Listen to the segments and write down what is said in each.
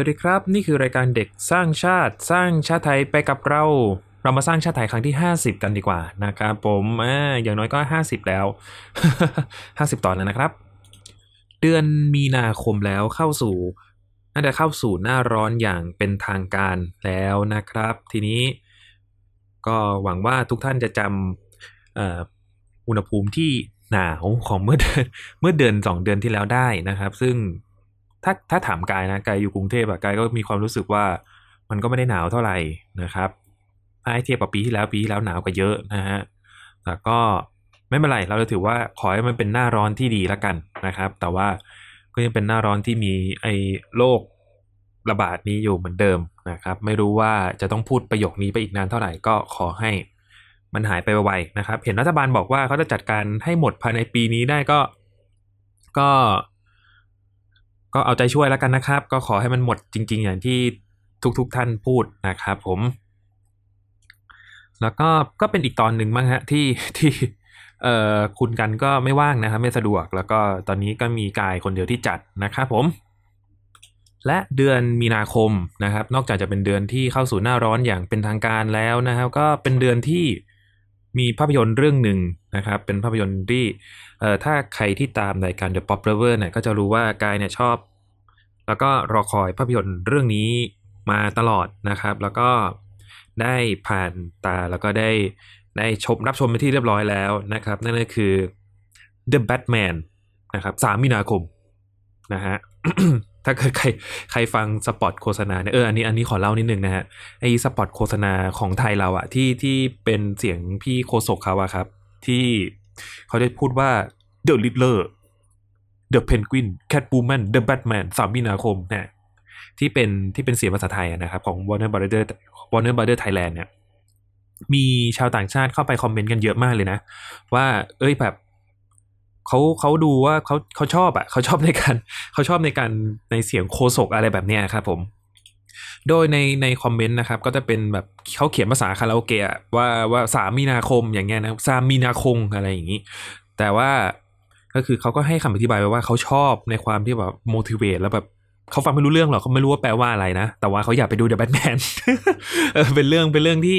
สวัสดีครับ นี่คือรายการเด็กสร้างชาติสร้างชาติไทยไปกับเรา เรามาสร้างชาติไทยครั้งที่ 50 กันดีกว่านะครับผมอ่าอย่างน้อยก็ 50 แล้ว 50 ตอนแล้วนะครับ เดือนมีนาคมแล้วเข้าสู่น่าจะเข้าสู่หน้าร้อนอย่างเป็นทางการแล้วนะครับ ทีนี้ ก็หวังว่าทุกท่านจะจำอ,อุณหภูมิที่หนาวของเมื่อเดือนเมื่อเดือนสองเดือนที่แล้วได้นะครับ ซึ่ง ถ้าถ้าถามกายนะกายอยู่กรุงเทพอะกายก็มีความรู้สึกว่ามันก็ไม่ได้หนาวเท่าไหร่นะครับถ้าให้เทียบกับปีที่แล้วปีที่แล้วหนาวกว่าเยอะนะฮะแต่ก็ไม่เป็นไรเราจะถือว่าขอให้มันเป็นหน้าร้อนที่ดีละกันนะครับ แต่ว่าก็ยังเป็นหน้าร้อนที่มีไอ้โรคระบาดนี้อยู่เหมือนเดิมนะครับ ไม่รู้ว่าจะต้องพูดประโยคนี้ไปอีกนานเท่าไหร่ก็ขอให้มันหายไปไวๆนะครับ เห็นรัฐบาลบอกว่าเขาจะจัดการให้หมดภายในปีนี้ได้ก็ ก็ ก็เอาใจช่วยแล้วกันนะครับ ก็ขอให้มันหมดจริง ๆ อย่างที่ทุกๆทท่านพูดนะครับผม แล้วก็ก็เป็นอีกตอนหนึ่งมั้งฮะที่ที่เอ่อคุณกันก็ไม่ว่างนะครับไม่สะดวก แล้วก็ตอนนี้ก็มีกายคนเดียวที่จัดนะครับผม และเดือนมีนาคมนะครับ นอกจากจะเป็นเดือนที่เข้าสู่หน้าร้อนอย่างเป็นทางการแล้วนะครับ ก็เป็นเดือนที่ มีภาพยนตร์เรื่องหนึ่งนะครับ เป็นภาพยนตร์ที่เอ่อถ้าใครที่ตามรายการ The Pop Lover เนี่ยก็จะรู้ว่ากายเนี่ยชอบ แล้วก็รอคอยภาพยนตร์เรื่องนี้มาตลอดนะครับ แล้วก็ได้ผ่านตาแล้วก็ได้ได้ชมรับชมไปที่เรียบร้อยแล้วนะครับ นั่นก็คือ The Batman นะครับสามมีนาคมนะฮะ ถ้าเกิดใครใครฟังสปอตโฆษณาเนี่ยเอออันนี้อันนี้ขอเล่านิดนึงนะฮะไอ้สปอตโฆษณาของไทยเราอะที่ที่เป็นเสียงพี่โคศกเขาอะครับ ที่เขาได้พูดว่า The Riddler The Penguin Catwoman The Batman สามมีนาคมเนี่ยที่เป็นที่เป็นเสียงภาษาไทยอะนะครับของ Warner Brother Warner Brother Thailand เนี่ยมีชาวต่างชาติเข้าไปคอมเมนต์กันเยอะมากเลยนะ ว่า เอ้ยแบบ เขาเขาดูว่าเขาเขาชอบอะเขาชอบในการเขาชอบในการในเสียงโคศกอะไรแบบเนี้ยครับผมโดยในในคอมเมนต์นะครับ ก็จะเป็นแบบเขาเขียนภาษาคาราโอเกะว่าว่าสามีนาคมอย่างเงี้ยนะสามีนาคงอะไรอย่างนี้ แต่ว่าก็คือเขาก็ให้คำอธิบายไว้ว่าเขาชอบในความที่แบบ motivate แล้วแบบเขาฟังไม่รู้เรื่องหรอกเขาไม่รู้ว่าแปลว่าอะไรนะ แต่ว่าเขาอยากไปดู The Batman เออเป็นเรื่องเป็นเรื่องที่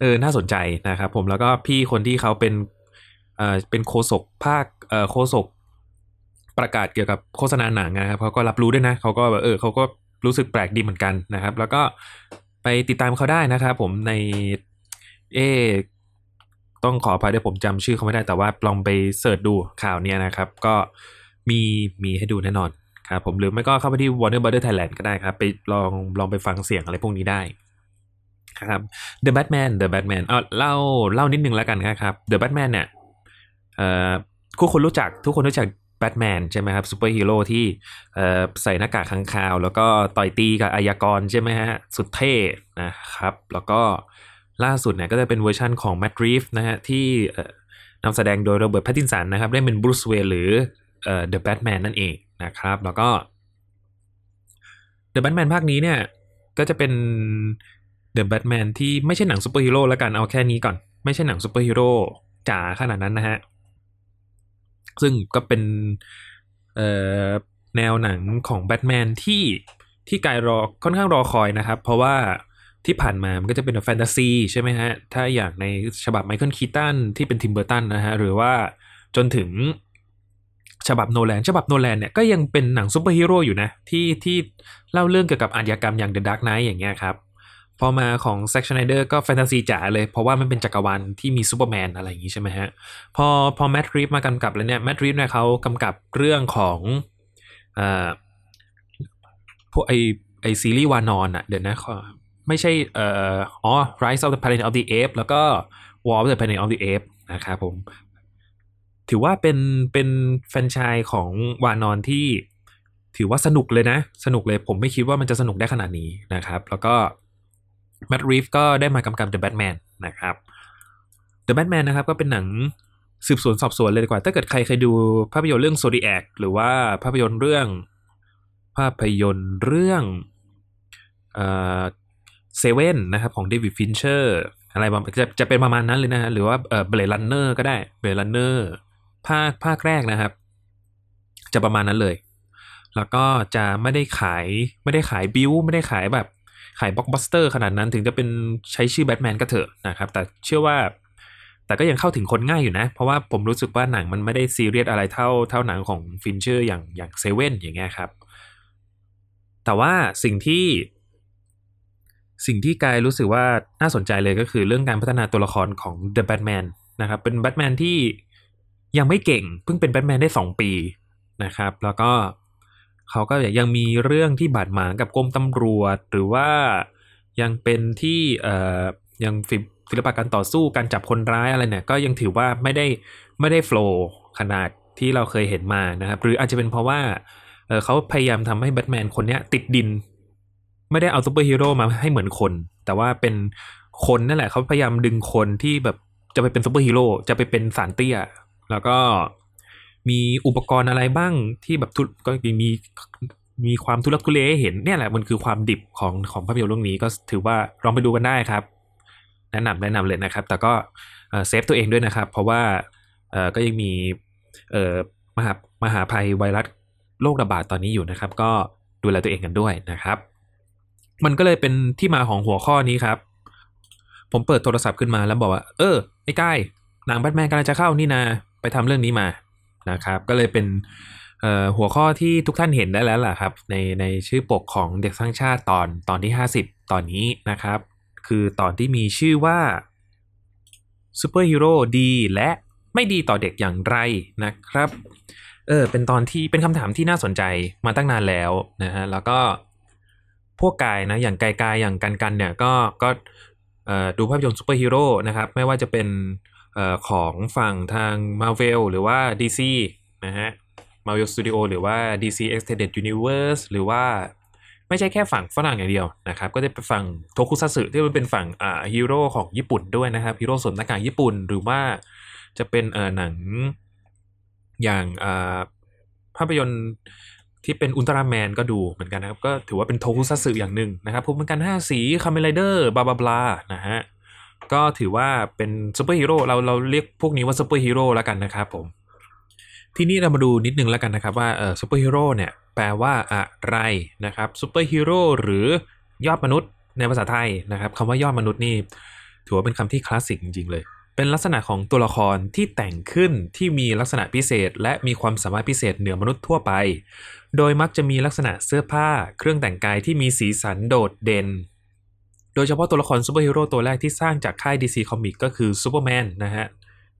เออน่าสนใจนะครับผมแล้วก็พี่คนที่เขาเป็นเออเป็นโฆษกภาค โฆษกประกาศเกี่ยวกับโฆษณาหนังนะครับเขาก็รับรู้ด้วยนะเขาก็แบบเออเขาก็รู้สึกแปลกดีเหมือนกันนะครับ แล้วก็ไปติดตามเขาได้นะครับผมในเอต้องขออภัยด้วยผมจำชื่อเขาไม่ได้แต่ว่าลองไปเสิร์ชดูข่าวเนี้ยนะครับ ก็มีมีให้ดูแน่นอนครับผมหรือไม่ก็เข้าไปที่ Warner Brother Thailand ก็ได้ครับ ไปลองลองไปฟังเสียงอะไรพวกนี้ได้ครับ The Batman The Batman เอาเล่าเล่านิดนึงแล้วกันครับ The Batman เนี่ยเอ่อ ทุกคนรู้จักทุกคนรู้จักแบทแมนใช่ไหมครับซูเปอร์ฮีโร่ที่ใส่หน้ากากค้างคาว แล้วก็ต่อยตีกับอาชญากรใช่ไหมฮะ สุดเท่นะครับ แล้วก็ล่าสุดเนี่ยก็จะเป็นเวอร์ชันของแม t รีฟนะฮะ ที่นำแสดงโดยโรเบิร์ตแพตตินสันนะครับ ได้เป็นบรูซเวย์นหรือเอ่อ The Batman นั่นเองนะครับ แล้วก็ The Batman ภาคนี้เนี่ยก็จะเป็น The Batman ที่ไม่ใช่หนังซูเปอร์ฮีโร่แล้วกันเอาแค่นี้ก่อน ไม่ใช่หนังซูเปอร์ฮีโร่จ๋าขนาดนั้นนะฮะ ซึ่งก็เป็นแนวหนังของแบทแมนที่ที่กายรอค่อนข้างรอคอยนะครับ เพราะว่าที่ผ่านมามันก็จะเป็นแฟนตาซีใช่ไหมฮะ ถ้าอย่างในฉบับไมเคิลคีตันที่เป็นทิมเบอร์ตันนะฮะ หรือว่าจนถึงฉบับโนแลนฉบับโนแลนเนี่ยก็ยังเป็นหนังซูเปอร์ฮีโร่อยู่นะ ที่ที่เล่าเรื่องเกี่ยวกับอาชญากรรมอย่าง The Dark Knight อย่างเงี้ยครับ พอมาของแซ็กช n นเดอร์ก็แฟนตาซีจ๋าเลย เพราะว่ามันเป็นจักรวาลที่มีซูเปอร์แมนอะไรอย่างงี้ใช่ไหมฮะ พอพอแมตต์ รีฟส์มากำกับแล้วเนี่ยแมตต์ รีฟส์เนี่ยเขากำกับเรื่องของอ่าพวกไอไอซีรีส์วานรอะเดี๋ยวนะไม่ใช่เอ่ออ๋อ Rise of the Planet of the Apes แล้วก็ War of the Planet of the Apes นะครับผม ถือว่าเป็นเป็นแฟนชายของวานอนที่ถือว่าสนุกเลยนะ สนุกเลยผมไม่คิดว่ามันจะสนุกได้ขนาดนี้นะครับ แล้วก็ แมทรีฟก็ได้มากำกับ The Batman นะครับ The Batman นะครับก็เป็นหนังสืบสวนสอบสวนเลยดีกว่า ถ้าเกิดใครเคยดูภาพยนตร์เรื่อง Zodiac หรือว่าภาพยนตร์เรื่อง ภาพยนตร์เรื่องเอ่อเซเว่นนะครับของเดวิดฟินเชอร์อะไรประมาณจะจะเป็นประมาณนั้นเลยนะฮะหรือว่าเอ่อ Blade Runner ก็ได้ Blade Runner ภาคภาคแรกนะครับ จะประมาณนั้นเลย แล้วก็จะไม่ได้ขายไม่ได้ขายบิวไม่ได้ขายแบบ ขายบล็อกบัสเตอร์ขนาดนั้นถึงจะเป็นใช้ชื่อแบทแมนก็เถอะนะครับแต่เชื่อว่าแต่ก็ยังเข้าถึงคนง่ายอยู่นะ เพราะว่าผมรู้สึกว่าหนังมันไม่ได้ซีเรียสอะไรเท่าเท่าหนังของฟินเชอร์อย่างอย่างเซเว่นอย่างเงี้ยครับ แต่ว่าสิ่งที่ สิ่งที่กายรู้สึกว่าน่าสนใจเลยก็คือเรื่องการพัฒนาตัวละครของ The Batman นะครับ เป็นแบทแมนที่ยังไม่เก่ง เพิ่งเป็นแบทแมนได้ 2 ปีนะครับ แล้วก็ เขาก็ยังมีเรื่องที่บาดหมางกับกรมตำรวจ หรือว่ายังเป็นที่เอ่อยังศิลปะการต่อสู้การจับคนร้ายอะไรเนี่ยก็ยังถือว่าไม่ได้ไม่ได้โฟล์ขนาดที่เราเคยเห็นมานะครับ หรืออาจจะเป็นเพราะว่าเขาพยายามทำให้แบทแมนคนเนี้ยติดดิน ไม่ได้เอาซูเปอร์ฮีโร่มาให้เหมือนคน แต่ว่าเป็นคนนั่นแหละเขาพยายามดึงคนที่แบบจะไปเป็นซูเปอร์ฮีโร่จะไปเป็นศาลเตี้ย แล้วก็ มีอุปกรณ์อะไรบ้างที่แบบทุก็มีมีความทุลักทุเลให้เห็นเนี่ยแหละมันคือความดิบของของภาพยนตร์เรื่องนี้ก็ถือว่าลองไปดูกันได้ครับ แนะนำแนะนำเลยนะครับ แต่ก็เซฟตัวเองด้วยนะครับ เพราะว่าก็ยังมีมหามหาภัยไวรัสโรคระบาดตอนนี้อยู่นะครับ ก็ดูแลตัวเองกันด้วยนะครับ มันก็เลยเป็นที่มาของหัวข้อนี้ครับ ผมเปิดโทรศัพท์ขึ้นมาแล้วบอกว่า เออไอ้ก้ายหนังแบทแมนกำลังจะเข้านี่นา ไปทำเรื่องนี้มา นะครับ ก็เลยเป็นหัวข้อที่ทุกท่านเห็นได้แล้วล่ะครับ ในในชื่อปกของเด็กสร้างชาติตอนตอนที่ 50 ตอนนี้นะครับ คือตอนที่มีชื่อว่าซูเปอร์ฮีโร่ดีและไม่ดีต่อเด็กอย่างไรนะครับเออเป็นตอนที่เป็นคำถามที่น่าสนใจมาตั้งนานแล้วนะฮะแล้วก็พวกกายนะอย่างกายกายอย่างกันกันเนี่ยก็ก็ดูภาพยนตร์ซูเปอร์ฮีโร่นะครับไม่ว่าจะเป็น ของฝั่งทาง Marvel หรือว่า DC นะฮะ Marvel Studio หรือว่า DC Extended Universe หรือว่าไม่ใช่แค่ฝั่งฝรั่งอย่างเดียวนะครับ ก็จะเป็นฝั่งโทคุซัสึที่มันเป็นฝั่งอ่าฮีโร่ของญี่ปุ่นด้วยนะครับฮีโร่สวมหน้ากากญี่ปุ่นหรือว่าจะเป็นเอ่อหนังอย่างอ่าภาพยนตร์ที่เป็นอุลตร้าแมนก็ดูเหมือนกันนะครับ ก็ถือว่าเป็นโทคุซัสึอย่างหนึ่งนะครับพวกขบวนการ 5 สีคาเมนไรเดอร์ blah blah นะฮะ ก็ถือว่าเป็นซูเปอร์ฮีโร่เราเราเรียกพวกนี้ว่าซูเปอร์ฮีโร่แล้วกันนะครับผม ทีนี้เรามาดูนิดนึงแล้วกันนะครับว่าเออซูเปอร์ฮีโร่เนี่ยแปลว่าอะไรนะครับซูเปอร์ฮีโร่หรือยอดมนุษย์ในภาษาไทยนะครับคำว่ายอดมนุษย์นี่ถือว่าเป็นคำที่คลาสสิกจริงๆเลย เป็นลักษณะของตัวละครที่แต่งขึ้นที่มีลักษณะพิเศษ และมีความสามารถพิเศษเหนือมนุษย์ทั่วไป โดยมักจะมีลักษณะเสื้อผ้า เครื่องแต่งกายที่มีสีสันโดดเด่น โดยเฉพาะตัวละครซูเปอร์ฮีโร่ตัวแรกที่สร้างจากค่าย DC Comics ก็คือซูเปอร์แมนนะฮะ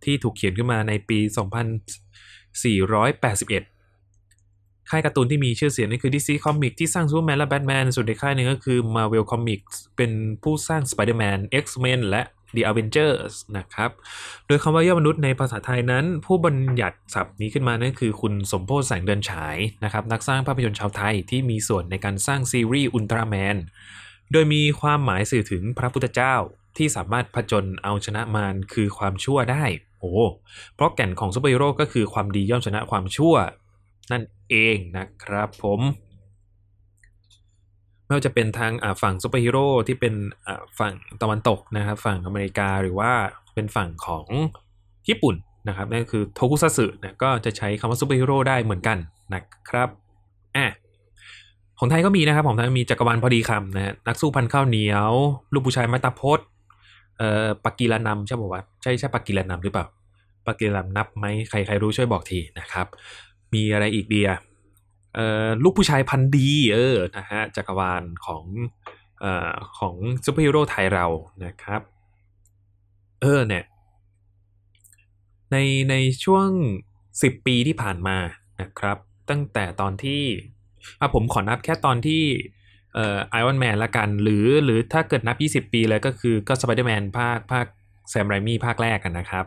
ที่ถูกเขียนขึ้นมาในปี 2481 ค่ายการ์ตูนที่มีชื่อเสียงนั่นคือ DC Comics ที่สร้างซูเปอร์แมนและแบทแมนส่วนในค่ายหนึ่งก็คือ Marvel Comics เป็นผู้สร้าง Spider-Man X-Men และ The Avengers นะครับ โดยคำว่ายอดมนุษย์ในภาษาไทยนั้น ผู้บัญญัติศัพท์นี้ขึ้นมานั่นคือคุณสมโพธิแสงเดือนฉายนะครับนักสร้างภาพยนตร์ชาวไทยที่มีส่วนในการสร้างซีรีส์อุลตร้าแมน โดยมีความหมายสื่อถึงพระพุทธเจ้าที่สามารถผจญเอาชนะมารคือความชั่วได้ โอ้เพราะแก่นของซูเปอร์ฮีโร่ก็คือความดีย่อมชนะความชั่ว นั่นเองนะครับผมไม่ว่าจะเป็นทางฝั่งซูเปอร์ฮีโร่ที่เป็นฝั่งตะวันตกนะครับฝั่งอเมริกาหรือว่าเป็นฝั่งของญี่ปุ่นนะครับนั่นคือโทคุซัสึนะก็จะใช้คำว่าซูเปอร์ฮีโร่ได้เหมือนกันนะครับอะ ของไทยก็มีนะครับของไทยมีจักรวาลพอดีคำนะฮะนักสู้พันข้าวเหนียว ลูกผู้ชายมาตาพดเอ่อปักกีรานำใช่ป่าวะใช่ใช่ปักกีรานำหรือเปล่าปักกีรานำนับไหมใครใครรู้ช่วยบอกทีนะครับ มีอะไรอีกเดียเอ่อลูกผู้ชายพันดีเออนะฮะจักรวาลของเอ่อของซูเปอร์ฮีโร่ไทยเรานะครับ เออเนี่ยในในช่วง 10 ปีที่ผ่านมานะครับ ตั้งแต่ตอนที่ อะผมขอนับแค่ตอนที่เอ่อไอรอนแมนละกัน หรือหรือถ้าเกิดนับ 20 ปีเลยก็คือก็สไปเดอร์แมนภาคภาคแซมไรมี่ภาคแรกกันนะครับ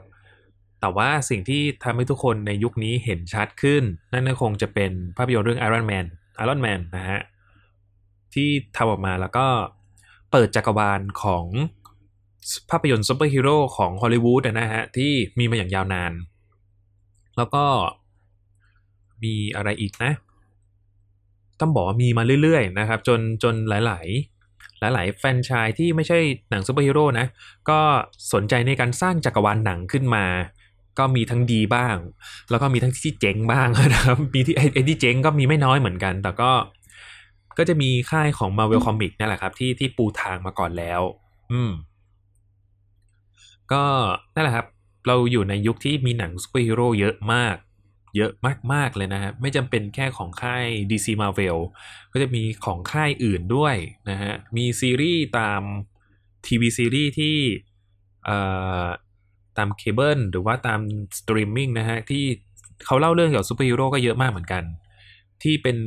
แต่ว่าสิ่งที่ทำให้ทุกคนในยุคนี้เห็นชัดขึ้น นั่นก็คงจะเป็นภาพยนตร์เรื่องไอรอนแมนไอรอนแมนนะฮะ ที่ทำออกมาแล้วก็เปิดจักรวาลของภาพยนตร์ซูเปอร์ฮีโร่ของฮอลลีวูดนะฮะ ที่มีมาอย่างยาวนาน แล้วก็มีอะไรอีกนะ ต้องบอกว่ามีมาเรื่อยๆนะครับจนจนหลาย ๆ หลาย ๆ แฟรนไชส์ที่ไม่ใช่หนังซูเปอร์ฮีโร่นะก็สนใจในการสร้างจักรวาลหนังขึ้นมา ก็มีทั้งดีบ้าง แล้วก็มีทั้งที่เจ๊งบ้างนะครับมีที่ไอ้ที่เจ๊งก็มีไม่น้อยเหมือนกัน แต่ก็ก็จะมีค่ายของ Marvel Comics นั่นแหละครับที่ที่ปูทางมาก่อนแล้ว อืม ก็นั่นแหละครับ เราอยู่ในยุคที่มีหนังซูเปอร์ฮีโร่เยอะมาก เยอะมาก ๆ เลยนะครับไม่จำเป็นแค่ของค่าย DC Marvel ก็จะมีของค่ายอื่นด้วยนะฮะ มีซีรีส์ตามทีวีซีรีส์ที่ตามเคเบิลหรือว่าตามสตรีมมิ่งนะฮะ ที่เขาเล่าเรื่องเกี่ยวกับซูเปอร์ฮีโร่ก็เยอะมากเหมือนกัน ที่เป็น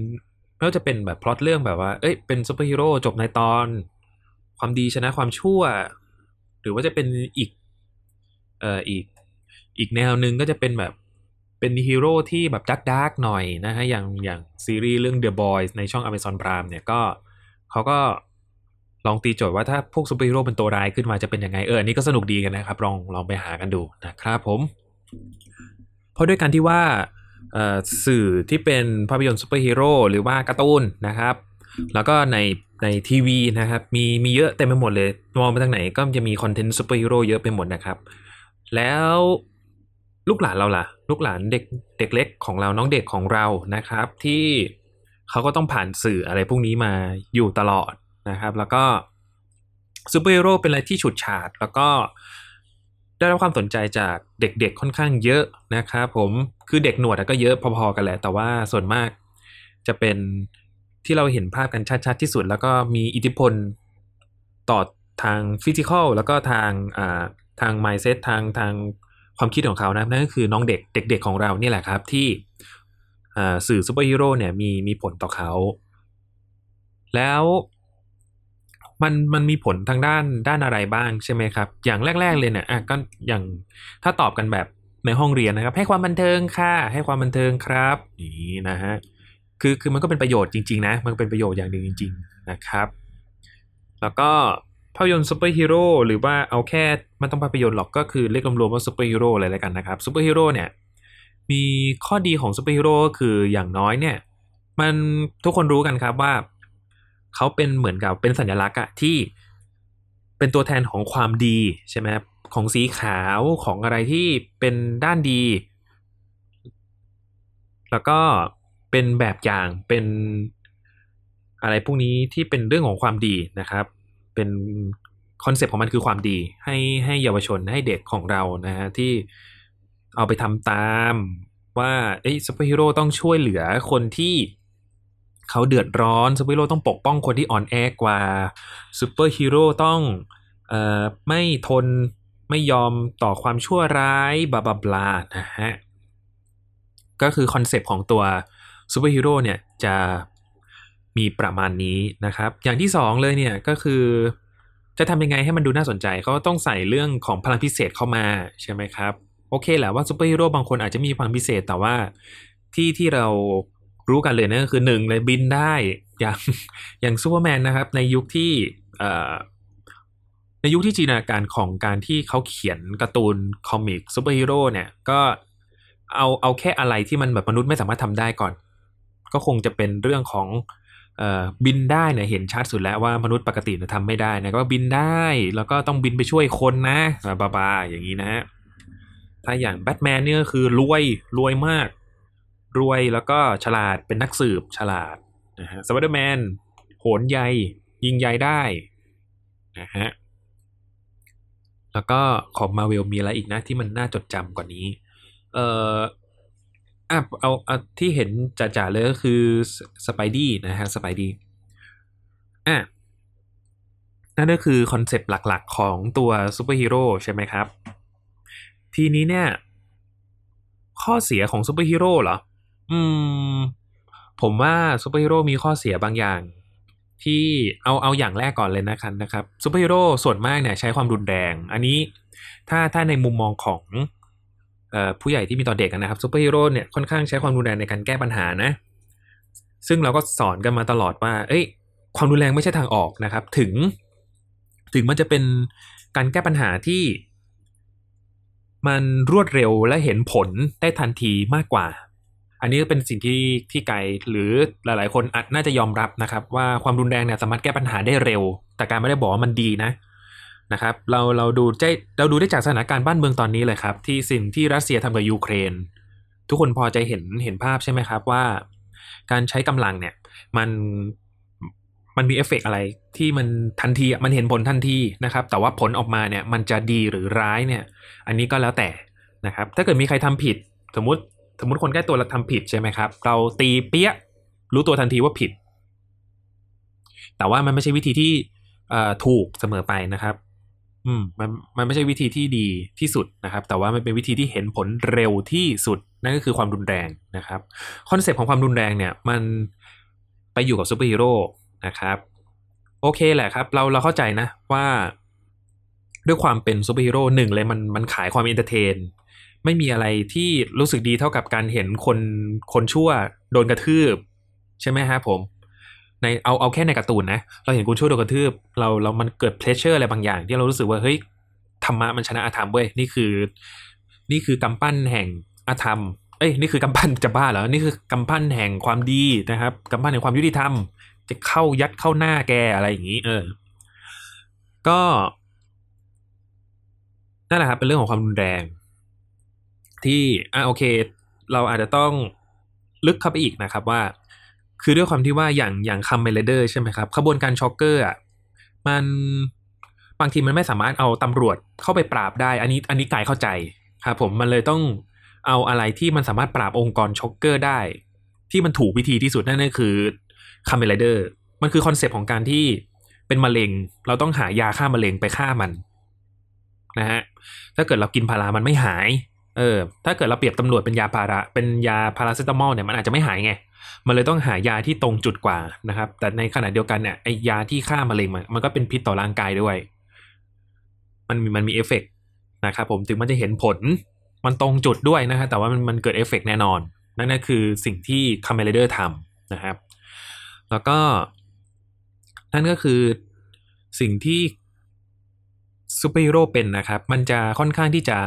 ไม่ว่าจะเป็นแบบพล็อตเรื่องแบบว่า เอ้ย เป็นซูเปอร์ฮีโร่จบในตอน ความดีชนะความชั่ว หรือว่าจะเป็นอีก เอ่อ อีก อีกแนวหนึ่งก็จะเป็นแบบ เป็นฮีโร่ที่แบบ dark dark หน่อยนะฮะอย่างอย่างซีรีส์เรื่อง The Boys ในช่อง Amazon Prime เนี่ยก็เขาก็ลองตีโจทย์ว่าถ้าพวกซูเปอร์ฮีโร่เป็นตัวร้ายขึ้นมาจะเป็นยังไงเอออันนี้ก็สนุกดีกันนะครับ ลองลองไปหากันดูนะครับผม เพราะด้วยการที่ว่าสื่อที่เป็นภาพยนตร์ซูเปอร์ฮีโร่หรือว่าการ์ตูนนะครับ แล้วก็ในในทีวีนะครับ มีมีเยอะเต็มไปหมดเลย มองไปทางไหนก็จะมีคอนเทนต์ซูเปอร์ฮีโร่เยอะไปหมดนะครับ แล้ว ลูกหลานเราล่ะ ลูกหลานเด็กเด็กเล็กของเราน้องเด็กของเรานะครับ ที่เขาก็ต้องผ่านสื่ออะไรพวกนี้มาอยู่ตลอดนะครับ แล้วก็ซูเปอร์ฮีโร่เป็นอะไรที่ฉูดฉาด แล้วก็ได้รับความสนใจจากเด็กๆค่อนข้างเยอะนะครับผมคือเด็กหนวดก็เยอะพอๆกันแหละ แต่ว่าส่วนมากจะเป็นที่เราเห็นภาพกันชัดๆที่สุด แล้วก็มีอิทธิพลต่อทาง physical แล้วก็ทางอ่าทาง mindset ทางทาง ความคิดของเขานะนั่นก็คือน้องเด็กเด็ก ๆของเรานี่แหละครับที่สื่อซูเปอร์ฮีโร่เนี่ยมีมีผลต่อเขา แล้วมันมันมีผลทางด้านด้านอะไรบ้างใช่ไหมครับ อย่างแรก ๆ เลยเนี่ยอะก็อย่างถ้าตอบกันแบบในห้องเรียนนะครับ ให้ความบันเทิงค่ะ ให้ความบันเทิงครับนี่นะฮะคือคือมันก็เป็นประโยชน์จริง ๆ นะ มันเป็นประโยชน์อย่างหนึ่งจริง ๆ นะครับ แล้วก็ ภาพยนตร์ซูเปอร์ฮีโร่หรือว่าเอาแค่ไม่ต้องภาพยนตร์หรอกก็คือเรียกรวมๆว่าซูเปอร์ฮีโร่อะไรแล้วกันนะครับซูเปอร์ฮีโร่เนี่ยมีข้อดีของซูเปอร์ฮีโร่ก็คืออย่างน้อยเนี่ย มันทุกคนรู้กันครับว่าเขาเป็นเหมือนกับเป็นสัญลักษณ์อะที่เป็นตัวแทนของความดีใช่ไหมครับของสีขาวของอะไรที่เป็นด้านดี แล้วก็เป็นแบบอย่างเป็นอะไรพวกนี้ที่เป็นเรื่องของความดีนะครับ เป็นคอนเซปต์ของมันคือความดีให้ให้เยาวชนให้เด็กของเรานะฮะที่เอาไปทำตามว่าเอ้ซูเปอร์ฮีโร่ต้องช่วยเหลือคนที่เขาเดือดร้อนซูเปอร์ฮีโร่ต้องปกป้องคนที่อ่อนแอกว่าซูเปอร์ฮีโร่ต้องเอ่อไม่ทนไม่ยอมต่อความชั่วร้าย blah blah blah นะฮะก็คือคอนเซปต์ของตัวซูเปอร์ฮีโร่เนี่ยจะ มีประมาณนี้นะครับ อย่างที่สองเลยเนี่ยก็คือ จะทำยังไงให้มันดูน่าสนใจเขาต้องใส่เรื่องของพลังพิเศษเข้ามาใช่ไหมครับโอเคแหละว่าซูเปอร์ฮีโร่บางคนอาจจะมีพลังพิเศษแต่ว่าที่ที่เรารู้กันเลยนะก็คือหนึ่งเลยบินได้อย่างอย่างซูเปอร์แมนนะครับ ในยุคที่ในยุคที่จินตนาการของการที่เขาเขียนการ์ตูน comic ซูเปอร์ฮีโร่เนี่ยก็เอาเอาแค่อะไรที่มันแบบมนุษย์ไม่สามารถทำได้ก่อน ก็คงจะเป็นเรื่องของ บินได้เนี่ยเห็นชัดสุดแล้วว่ามนุษย์ปกติเนี่ยทำไม่ได้นะก็บินได้แล้วก็ต้องบินไปช่วยคนนะบาบาอย่างนี้นะฮะถ้าอย่างแบทแมนเนี่ยก็คือรวยรวยมาก รวยแล้วก็ฉลาดเป็นนักสืบฉลาดนะฮะสไปเดอร์แมนโหนใยยิงใยได้นะฮะแล้วก็ของมาร์เวลมีอะไรอีกนะที่มันน่าจดจำกว่านี้ เอ่อ อะเอาเอาที่เห็นจะๆเลยก็คือสไปดี้นะฮะสไปดี้อะนั่นก็คือคอนเซปต์หลักๆ ของตัวซูเปอร์ฮีโร่ใช่ไหมครับ ทีนี้เนี่ย ข้อเสียของซูเปอร์ฮีโร่เหรอ อืม ผมว่าซูเปอร์ฮีโร่มีข้อเสียบางอย่าง ที่เอาเอาอย่างแรกก่อนเลยนะครับนะครับซูเปอร์ฮีโร่ส่วนมากเนี่ยใช้ความรุนแรง อันนี้ถ้าถ้าในมุมมองของ ผู้ใหญ่ที่มีต่อเด็กนะครับซูเปอร์ฮีโร่เนี่ยค่อนข้างใช้ความรุนแรงในการแก้ปัญหานะ ซึ่งเราก็สอนกันมาตลอดว่า เอ้ย ความรุนแรงไม่ใช่ทางออกนะครับ ถึง ถึงมันจะเป็นการแก้ปัญหาที่ มันรวดเร็วและเห็นผลได้ทันทีมากกว่า อันนี้ก็เป็นสิ่งที่ที่ไกลหรือหลาย ๆ คนอาจน่าจะยอมรับนะครับ ว่าความรุนแรงเนี่ยสามารถแก้ปัญหาได้เร็ว แต่การไม่ได้บอกว่ามันดีนะ นะครับเราเราดูได้เราดูได้จากสถานการณ์บ้านเมืองตอนนี้เลยครับ ที่สิ่งที่รัสเซียทำกับยูเครน ทุกคนพอจะเห็นเห็นภาพใช่ไหมครับว่า การใช้กำลังเนี่ยมันมันมีเอฟเฟกต์อะไรที่มันทันทีมันเห็นผลทันทีนะครับ แต่ว่าผลออกมาเนี่ยมันจะดีหรือร้ายเนี่ย อันนี้ก็แล้วแต่นะครับ ถ้าเกิดมีใครทำผิด สมมติสมมติคนใกล้ตัวเราทำผิดใช่ไหมครับ เราตีเปี้ยรู้ตัวทันทีว่าผิด แต่ว่ามันไม่ใช่วิธีที่ถูกเสมอไปนะครับ อืมมันมันไม่ใช่วิธีที่ดีที่สุดนะครับ แต่ว่ามันเป็นวิธีที่เห็นผลเร็วที่สุดนั่นก็คือความรุนแรงนะครับคอนเซปต์ของความรุนแรงเนี่ยมันไปอยู่กับซูเปอร์ฮีโร่นะครับ โอเคแหละครับ เราเราเข้าใจนะว่าด้วยความเป็นซูเปอร์ฮีโร่หนึ่งเลยมันมันขายความ entertain ไม่มีอะไรที่รู้สึกดีเท่ากับการเห็นคนคนชั่วโดนกระทืบ ใช่ไหมฮะผม ในเอาเอาแค่ในการ์ตูนนะ เราเห็นคนชั่วโดนกระทืบเราเรามันเกิด pleasure อะไรบางอย่าง ที่เรารู้สึกว่าเฮ้ยธรรมะมันชนะอธรรมเว้ยนี่คือ นี่คือกำปั้นแห่งอธรรมเอ้ยนี่คือกำปั้นจะบ้าเหรอนี่คือกำปั้นแห่งความดีนะครับกำปั้นแห่งความยุติธรรม จะเข้ายัดเข้าหน้าแกอะไรอย่างนี้ เออ ก็นั่นแหละครับเป็นเรื่องของความรุนแรง ที่อ่าโอเค เราอาจจะต้องลึกเข้าไปอีกนะครับว่า คือด้วยความที่ว่าอย่างอย่างคาเมนไรเดอร์ใช่ไหมครับขบวนการช็อกเกอร์อะมันบางทีมันไม่สามารถเอาตำรวจเข้าไปปราบได้ อันนี้อันนี้กายเข้าใจครับผมมันเลยต้องเอาอะไรที่มันสามารถปราบองค์กรช็อกเกอร์ได้ ที่มันถูกวิธีที่สุดนั่นก็คือคาเมนไรเดอร์มันคือคอนเซปต์ของการที่เป็นมะเร็ง เราต้องหายาฆ่ามะเร็งไปฆ่ามันนะฮะถ้าเกิดเรากินพารามันไม่หาย เออ ถ้าเกิดเราเปรียบตำรวจเป็นยาพาราเป็นยาพาราเซตามอลเนี่ยมันอาจจะไม่หายไง มันเลยต้องหายาที่ตรงจุดกว่านะครับ แต่ในขณะเดียวกันเนี่ยไอยาที่ฆ่ามะเร็งมันก็เป็นพิษต่อร่างกายด้วย มันมีมันมีเอฟเฟกนะครับผมถึงมันจะเห็นผลมันตรงจุดด้วยนะฮะแต่ว่ามันมันเกิดเอฟเฟกแน่นอน นั่นก็คือสิ่งที่คาเมนไรเดอร์ทำนะครับ แล้วก็ นั่นก็คือสิ่งที่ซูเปอร์ฮีโร่เป็นนะครับ มันจะค่อนข้างที่จะ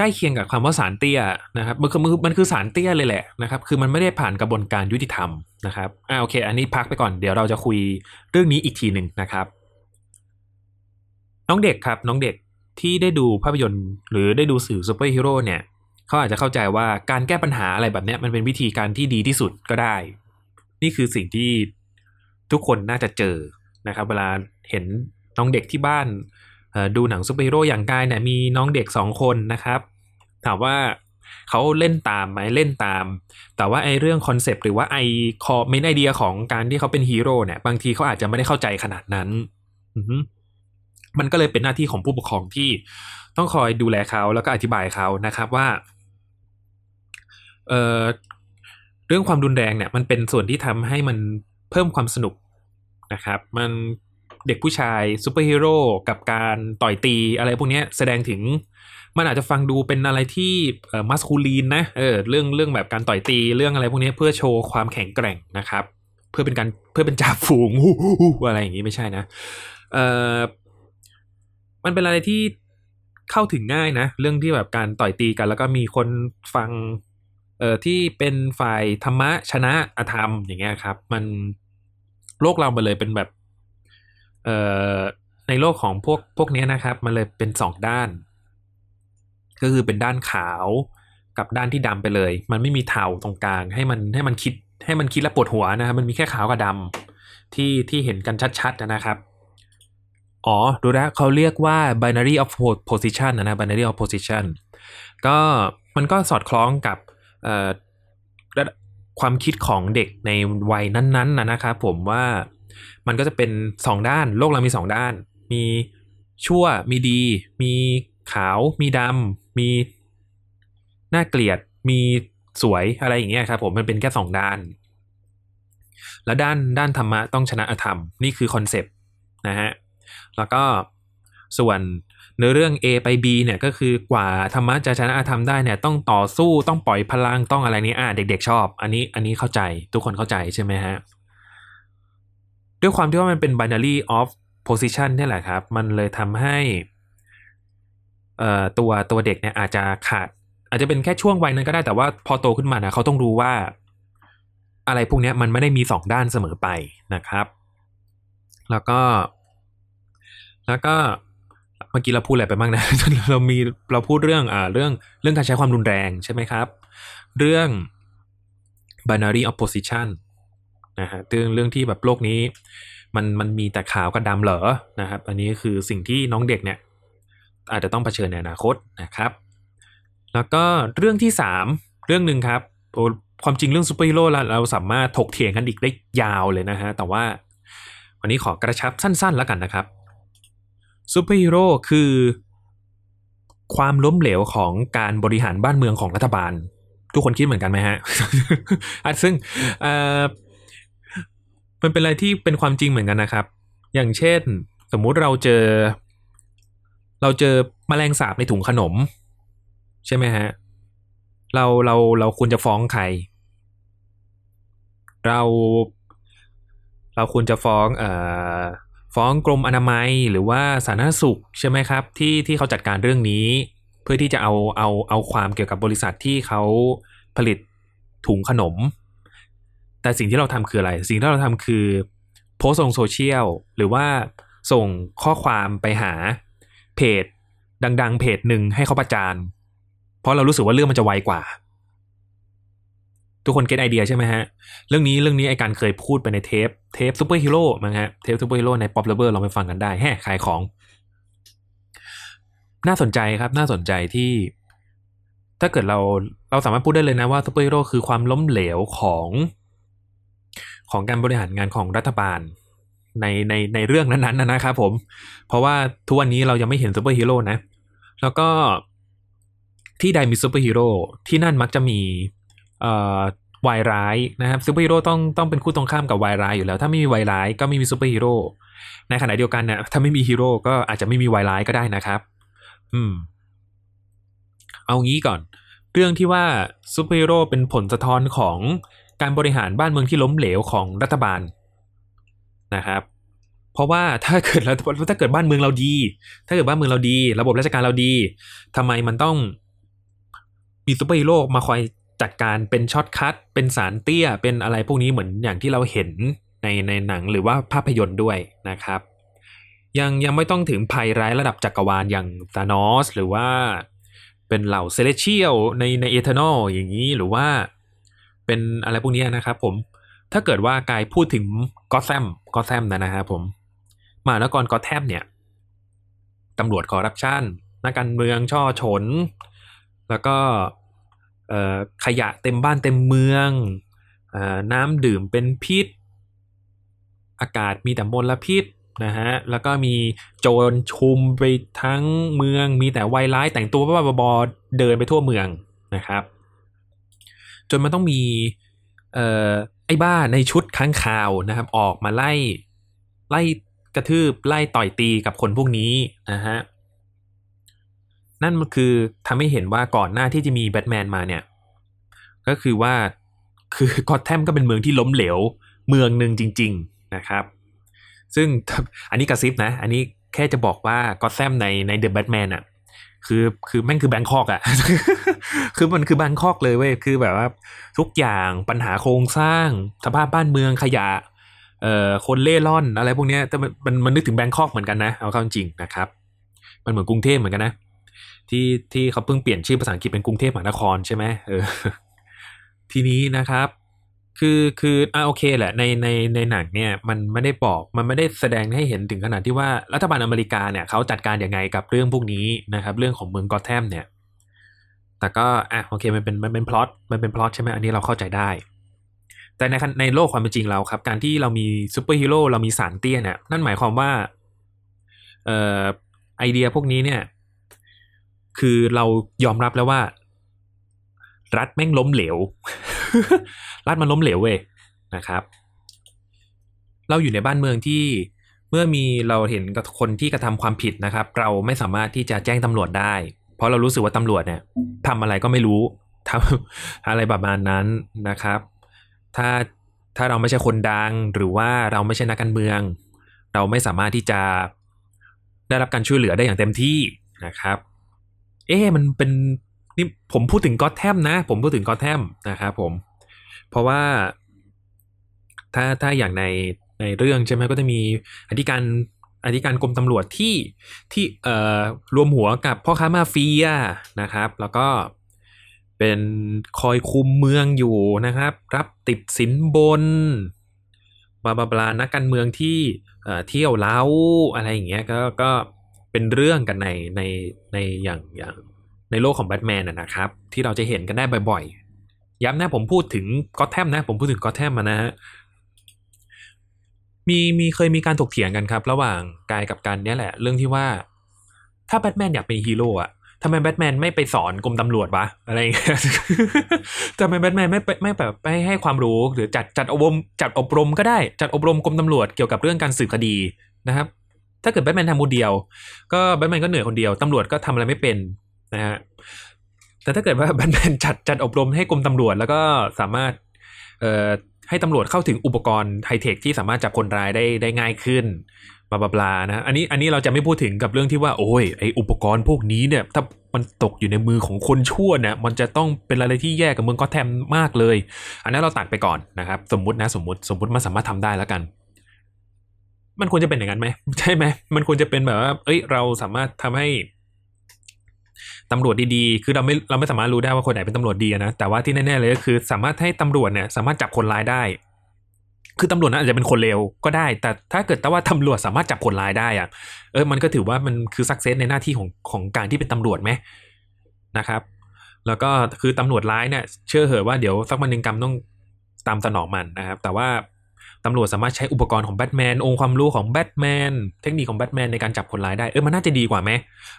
ใกล้เคียงกับคำว่าศาลเตี้ยนะครับมันคือมันคือศาลเตี้ยเลยแหละนะครับคือมันไม่ได้ผ่านกระบวนการยุติธรรมนะครับอ่าโอเค อันนี้พักไปก่อนเดี๋ยวเราจะคุยเรื่องนี้อีกทีหนึ่งนะครับ น้องเด็กครับน้องเด็กที่ได้ดูภาพยนตร์หรือได้ดูสื่อซูเปอร์ฮีโร่เนี่ยเขาอาจจะเข้าใจว่าการแก้ปัญหาอะไรแบบนี้มันเป็นวิธีการที่ดีที่สุดก็ได้ นี่คือสิ่งที่ทุกคนน่าจะเจอนะครับ เวลาเห็นน้องเด็กที่บ้าน ดูหนังซูเปอร์ฮีโร่อย่างกายเนี่ยมีน้องเด็กสองคนนะครับ ถามว่าเขาเล่นตามไหมเล่นตาม แต่ว่าไอเรื่องคอนเซปต์หรือว่าไอ common idea ของการที่เขาเป็นฮีโร่เนี่ย บางทีเขาอาจจะไม่ได้เข้าใจขนาดนั้นมันก็เลยเป็นหน้าที่ของผู้ปกครองที่ต้องคอยดูแลเขาแล้วก็อธิบายเขานะครับว่าเออเรื่องความรุนแรงเนี่ย มันเป็นส่วนที่ทำให้มันเพิ่มความสนุกนะครับ มัน เด็กผู้ชายซูเปอร์ฮีโร่กับการต่อยตีอะไรพวกนี้แสดงถึงมันอาจจะฟังดูเป็นอะไรที่ masculine นะเออเรื่องเรื่องแบบการต่อยตีเรื่องอะไรพวกนี้เพื่อโชว์ความแข็งแกร่งนะครับ เพื่อเป็นการเพื่อเป็นจ่าฝูงอะไรอย่างนี้ไม่ใช่นะเออมันเป็นอะไรที่เข้าถึงง่ายนะ เรื่องที่แบบการต่อยตีกัน แล้วก็มีคนฟังเอ่อที่เป็นฝ่ายธรรมะชนะอธรรมอย่างเงี้ยครับ มันโลกเราไปเลยเป็นแบบ เอ่อในโลกของพวกพวกนี้นะครับ มันเลยเป็นสองด้าน ก็คือเป็นด้านขาวกับด้านที่ดำไปเลย มันไม่มีเทาตรงกลาง ให้มันให้มันคิดให้มันคิดแล้วปวดหัวนะครับมันมีแค่ขาวกับดำที่ที่เห็นกันชัด ๆ นะครับ อ๋อ ดูนะเขาเรียกว่า binary of position นะนะ binary of position ก็มันก็สอดคล้องกับความคิดของเด็กในวัยนั้น ๆ นะครับ ผมว่า มันก็จะเป็นสองด้าน โลกเรามีสองด้าน มีชั่วมีดี มีขาว มีดำมีน่าเกลียด มีสวยอะไรอย่างเงี้ยครับผมมันเป็นแค่สองด้าน แล้วด้านด้านธรรมะต้องชนะอธรรม นี่คือคอนเซปต์นะฮะแล้วก็ส่วนเนื้อเรื่อง A ไป B เนี่ยก็คือกว่าธรรมะจะชนะอธรรมได้เนี่ยต้องต่อสู้ต้องปล่อยพลังต้องอะไรนี้อ่าเด็กๆชอบ อันนี้อันนี้เข้าใจทุกคนเข้าใจใช่ไหมฮะ ด้วยความที่ว่ามันเป็น binary of position นี่แหละครับ มันเลยทำให้ตัวตัวเด็กเนี่ยอาจจะขาด อาจจะเป็นแค่ช่วงวัยนั้นก็ได้แต่ว่าพอโตขึ้นมานะเขาต้องรู้ว่า อะไรพวกนี้มันไม่ได้มีสองด้านเสมอไปนะครับ แล้วก็ แล้วก็เมื่อกี้เราพูดอะไรไปบ้างนะเรามีเราพูดเรื่องอ่าเรื่องเรื่องการใช้ความรุนแรงใช่ไหมครับ เรื่อง binary opposition นะฮะเรื่องเรื่องที่แบบโลกนี้ มันมันมีแต่ขาวกับดำเหรอนะครับอันนี้คือสิ่งที่น้องเด็กเนี่ยอาจจะต้องเผชิญในอนาคตนะครับ แล้วก็เรื่องที่สามเรื่องหนึ่งครับความจริงเรื่องซูเปอร์ฮีโร่เราสามารถถกเถียงกันอีกได้ยาวเลยนะฮะแต่ว่าวันนี้ขอกระชับสั้นๆแล้วกันนะครับซูเปอร์ฮีโร่คือความล้มเหลวของการบริหารบ้านเมืองของรัฐบาล ทุกคนคิดเหมือนกันไหมฮะะซึ่ง มันเป็นอะไรที่เป็นความจริงเหมือนกันนะครับ อย่างเช่น สมมุติเราเจอ เราเจอแมลงสาบในถุงขนม ใช่ไหมฮะ เราเราเราควรจะฟ้องใคร เรา เราควรจะฟ้องเอ่อฟ้องกรมอนามัยหรือว่าสาธารณสุขใช่ไหมครับ ที่ที่เขาจัดการเรื่องนี้ เพื่อที่จะเอาเอาเอาความเกี่ยวกับบริษัทที่เขาผลิตถุงขนม แต่สิ่งที่เราทำคืออะไร สิ่งที่เราทำคือโพสต์ลงโซเชียลหรือว่าส่งข้อความไปหาเพจ ดัง ๆ เพจหนึ่งให้เขาประจาน เพราะเรารู้สึกว่าเรื่องมันจะไวกว่า ทุกคน get idea ใช่ไหมฮะ เรื่องนี้เรื่องนี้ไอ้กายเคยพูดไปในเทป เทปซูเปอร์ฮีโร่มั้งฮะ เทปซูเปอร์ฮีโร่ในป๊อปเลเวอร์เราไปฟังกันได้แฮ่ขายของ น่าสนใจครับน่าสนใจที่ ถ้าเกิดเราเราสามารถพูดได้เลยนะว่าซูเปอร์ฮีโร่คือความล้มเหลวของ ของการบริหารงานของรัฐบาลในในในเรื่องนั้นๆนะครับผม เพราะว่าทุกวันนี้เรายังไม่เห็นซูเปอร์ฮีโร่นะ แล้วก็ที่ใดมีซูเปอร์ฮีโร่ที่นั่นมักจะมีเอ่อวายร้ายนะครับซูเปอร์ฮีโร่ต้องต้องเป็นคู่ตรงข้ามกับวายร้ายอยู่แล้ว ถ้าไม่มีวายร้ายก็ไม่มีซูเปอร์ฮีโร่ในขณะเดียวกันเนี่ยถ้าไม่มีฮีโร่ก็อาจจะไม่มีวายร้ายก็ได้นะครับ อืม เอางี้ก่อน เรื่องที่ว่าซูเปอร์ฮีโร่เป็นผลสะท้อนของ การบริหารบ้านเมืองที่ล้มเหลวของรัฐบาลนะครับ เพราะว่าถ้าเกิดถ้าเกิดบ้านเมืองเราดี ถ้าเกิดบ้านเมืองเราดี ระบบราชการเราดีทำไมมันต้องมีซูเปอร์ฮีโร่มาคอยจัดการเป็น shortcut เป็นสารเตี้ยเป็นอะไรพวกนี้เหมือนอย่างที่เราเห็นในในหนังหรือว่าภาพยนตร์ด้วยนะครับ ยังยังไม่ต้องถึงภัยร้ายระดับจักรวาลอย่างธานอสหรือว่าเป็นเหล่า Celestial ในใน Eternals อย่างนี้หรือว่า เป็นอะไรพวกนี้นะครับผม ถ้าเกิดว่ากายพูดถึง Gotham Gotham นะนะครับผม มหานครก็แทมเนี่ยตำรวจคอร์รัปชันนักการเมืองช่อฉน แล้วก็ขยะเต็มบ้านเต็มเมืองอน้ำดื่มเป็นพิษ อากาศมีแต่มลพิษนะฮะ แล้วก็มีโจรชุมไปทั้งเมือง มีแต่วัยร้ายแต่งตัวบ้าบอเดินไปทั่วเมืองนะครับ จนมันต้องมีเอ่อไอ้บ้าในชุดค้างคาวนะครับ ออกมาไล่ไล่กระทืบไล่ต่อยตีกับคนพวกนี้นะฮะนั่นมันคือทำให้เห็นว่าก่อนหน้าที่จะมีแบทแมนมาเนี่ย ก็คือว่าคือกอตแทมก็เป็นเมืองที่ล้มเหลวเมืองหนึ่งจริง ๆนะครับ ซึ่งอันนี้กระซิบนะ อันนี้แค่จะบอกว่ากอตแทมในในเดอะแบทแมนอะ คือคือแม่งคือแบงคอกอะ คือมันคือแบงคอกเลยเว้ยคือแบบว่า ทุกอย่างปัญหาโครงสร้าง สภาพบ้านเมืองขยะเอ่อคนเล่ร่อนอะไรพวกนี้แต่มันมันมันนึกถึงแบงคอกเหมือนกันนะเอาเข้าจริงนะครับ มันเหมือนกรุงเทพเหมือนกันนะที่ที่เขาเพิ่งเปลี่ยนชื่อภาษาอังกฤษเป็นกรุงเทพมหานครใช่ไหมเออทีนี้นะครับ คือคืออ่าโอเคแหละในในในหนังเนี่ยมันไม่ได้บอกมันไม่ได้แสดงให้เห็นถึงขนาดที่ว่ารัฐบาลอเมริกาเนี่ยเขาจัดการยังไงกับเรื่องพวกนี้นะครับ เรื่องของเมืองกอตแทมเนี่ย แต่ก็อะโอเคมันเป็นมันเป็นพล็อตมันเป็นพล็อตใช่ไหมอันนี้เราเข้าใจได้ แต่ในในโลกความเป็นจริงเราครับ การที่เรามีซูเปอร์ฮีโร่เรามีสารเตี้ยเนี่ยนั่นหมายความว่าเอ่อไอเดียพวกนี้เนี่ย คือเรายอมรับแล้วว่า รัฐแม่งล้มเหลว รัฐมันล้มเหลวเว้ยนะครับ เราอยู่ในบ้านเมืองที่เมื่อมีเราเห็นกับคนที่กระทำความผิดนะครับ เราไม่สามารถที่จะแจ้งตำรวจได้ เพราะเรารู้สึกว่าตำรวจเนี่ยทำอะไรก็ไม่รู้ทำอะไรประมาณนั้นนะครับ ถ้าถ้าเราไม่ใช่คนดังหรือว่าเราไม่ใช่นักการเมือง เราไม่สามารถที่จะได้รับการช่วยเหลือได้อย่างเต็มที่นะครับ เอ๊มันเป็น นี่ผมพูดถึงก็อตแทมนะ ผมพูดถึงก็อตแทมนะครับผม เพราะว่าถ้าถ้าอย่างในในเรื่องใช่ไหมก็จะมีอธิการอธิการกรมตำรวจที่ที่เอ่อรวมหัวกับพ่อค้ามาเฟียนะครับ แล้วก็เป็นคอยคุมเมืองอยู่นะครับ รับติดสินบนบลาบลาบลานักการเมืองที่เอ่อเที่ยวเล้าอะไรอย่างเงี้ยก็ก็เป็นเรื่องกันในในในอย่างอย่าง ในโลกของแบทแมนนะครับ ที่เราจะเห็นกันได้บ่อยๆ ย้ำนะผมพูดถึงก็แทมนะ ผมพูดถึงก็แทมมานะฮะมีมีเคยมีการถกเถียงกันครับ ระหว่างกายกับกันเนี่ยแหละ เรื่องที่ว่า ถ้าแบทแมนอยากเป็นฮีโร่อะทำไมแบทแมนไม่ไปสอนกรมตำรวจวะอะไรอย่างเงี้ยทำไมแบทแมนไม่ไปไม่แบบไปให้ความรู้หรือจัดจัดอบรมจัดอบรมก็ได้จัดอบรมกรมตำรวจเกี่ยวกับเรื่องการสืบคดีนะครับ ถ้าเกิดแบทแมนทำคนเดียว ก็แบทแมนก็เหนื่อยคนเดียวตำรวจก็ทำอะไรไม่เป็น นะฮะแต่ถ้าเกิดว่าแบทแมนจัดจัดอบรมให้กรมตำรวจ แล้วก็สามารถเอ่อให้ตำรวจเข้าถึงอุปกรณ์ไฮเทคที่สามารถจับคนร้ายได้ได้ง่ายขึ้นบลาบลานะอันนี้อันนี้เราจะไม่พูดถึงกับเรื่องที่ว่า โอ้ยไออุปกรณ์พวกนี้เนี่ย ถ้ามันตกอยู่ในมือของคนชั่วเนี่ยมันจะต้องเป็นอะไรที่แย่กับเมืองก็แทมมากเลย อันนั้นเราตัดไปก่อนนะครับ สมมุตินะสมมติสมมติมันสามารถทำได้แล้วกัน มันควรจะเป็นอย่างนั้นไหมใช่ไหมมันควรจะเป็นแบบว่า เอ้ย เราสามารถทำให้ ตำรวจดีๆ คือเราไม่เราไม่สามารถรู้ได้ว่าคนไหนเป็นตำรวจดีนะ แต่ว่าที่แน่ๆเลยก็คือ สามารถให้ตำรวจเนี่ยสามารถจับคนร้ายได้ คือตำรวจนั้นอาจจะเป็นคนเลวก็ได้ แต่ถ้าเกิดแต่ว่าตำรวจสามารถจับคนร้ายได้อะเออ มันก็ถือว่ามันคือ success ในหน้าที่ของของการที่เป็นตำรวจไหมนะครับ แล้วก็คือตำรวจร้ายเนี่ย เชื่อเหอะว่าเดี๋ยวสักวันหนึ่งกรรมต้องตามสนองมันนะครับ แต่ว่าตำรวจสามารถใช้อุปกรณ์ของแบทแมนองค์ความรู้ของแบทแมนเทคนิคของแบทแมนในการจับคนร้ายได้เออมันน่าจะดีกว่าไหม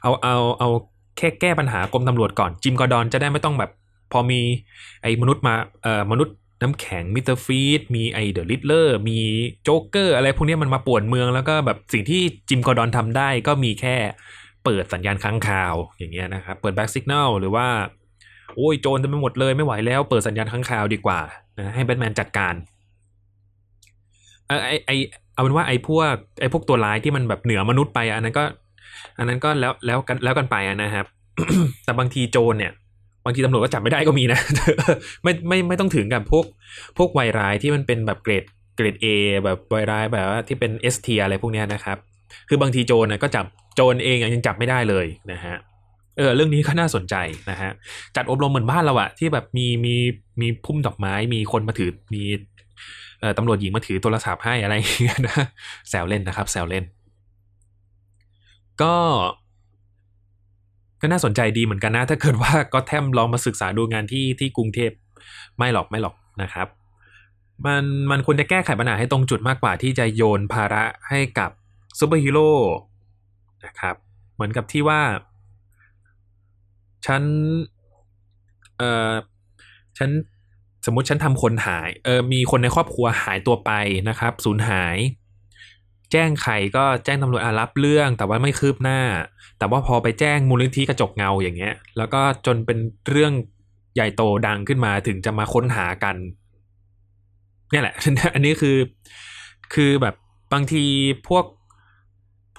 เอาเอาเอา แค่แก้ปัญหากรมตำรวจก่อนจิมกอร์ดอนจะได้ไม่ต้องแบบ พอมีไอ้มนุษย์มาเอ่อมนุษย์น้ำแข็งมิสเตอร์ฟีดมีไอ The Riddler มีโจ๊กเกอร์อะไรพวกนี้มันมาป่วนเมืองแล้วก็แบบสิ่งที่จิมกอร์ดอนทำได้ก็มีแค่เปิดสัญญาณค้างคาวอย่างเงี้ยนะครับ เปิด bat สัญญาณหรือว่า โอ้ยโจรเต็มไปหมดเลยไม่ไหวแล้วเปิดสัญญาณค้างคาวดีกว่านะให้แบทแมนจัดการเออไอไอเอาเป็นว่าไอพวกไอพวกตัวร้ายที่มันแบบเหนือมนุษย์ไปอันนั้นก็ อันนั้นก็แล้วแล้วกันแล้วกันไปนะครับ แต่บางทีโจรเนี่ย บางทีตำรวจก็จับไม่ได้ก็มีนะไม่ไม่ไม่ต้องถึงกับพวกพวกวัยร้ายที่มันเป็นแบบเกรดเกรด A แบบวัยร้ายแบบว่าที่เป็น S ทีอะไรพวกเนี้ยนะครับ คือบางทีโจรนะก็จับโจรเองยังจับไม่ได้เลยนะฮะเออเรื่องนี้ก็น่าสนใจนะฮะจัดอบรมเหมือนบ้านเราอะที่แบบมีมีมีพุ่มดอกไม้มีคนมาถือมีเอ่อตำรวจหญิงมาถือโทรศัพท์ให้อะไรอย่างเงี้ยนะแซวเล่นนะครับ แซวเล่น ก็ก็น่าสนใจดีเหมือนกันนะ ถ้าเกิดว่าก็แทมลองมาศึกษาดูงานที่ที่กรุงเทพไม่หรอกไม่หรอกนะครับ มันมันควรจะแก้ไขปัญหาให้ตรงจุดมากกว่าที่จะโยนภาระให้กับซูเปอร์ฮีโร่นะครับ เหมือนกับที่ว่า ฉัน เอ่อ ฉันสมมติฉันทำคนหาย เออ มีคนในครอบครัวหายตัวไปนะครับ สูญหาย แจ้งใครก็แจ้งตำรวจอารับเรื่องแต่ว่าไม่คืบหน้า แต่ว่าพอไปแจ้งมูลนิธิกระจกเงาอย่างเงี้ย แล้วก็จนเป็นเรื่องใหญ่โตดังขึ้นมาถึงจะมาค้นหากัน เนี่ยแหละ อันนี้คือคือแบบบางทีพวก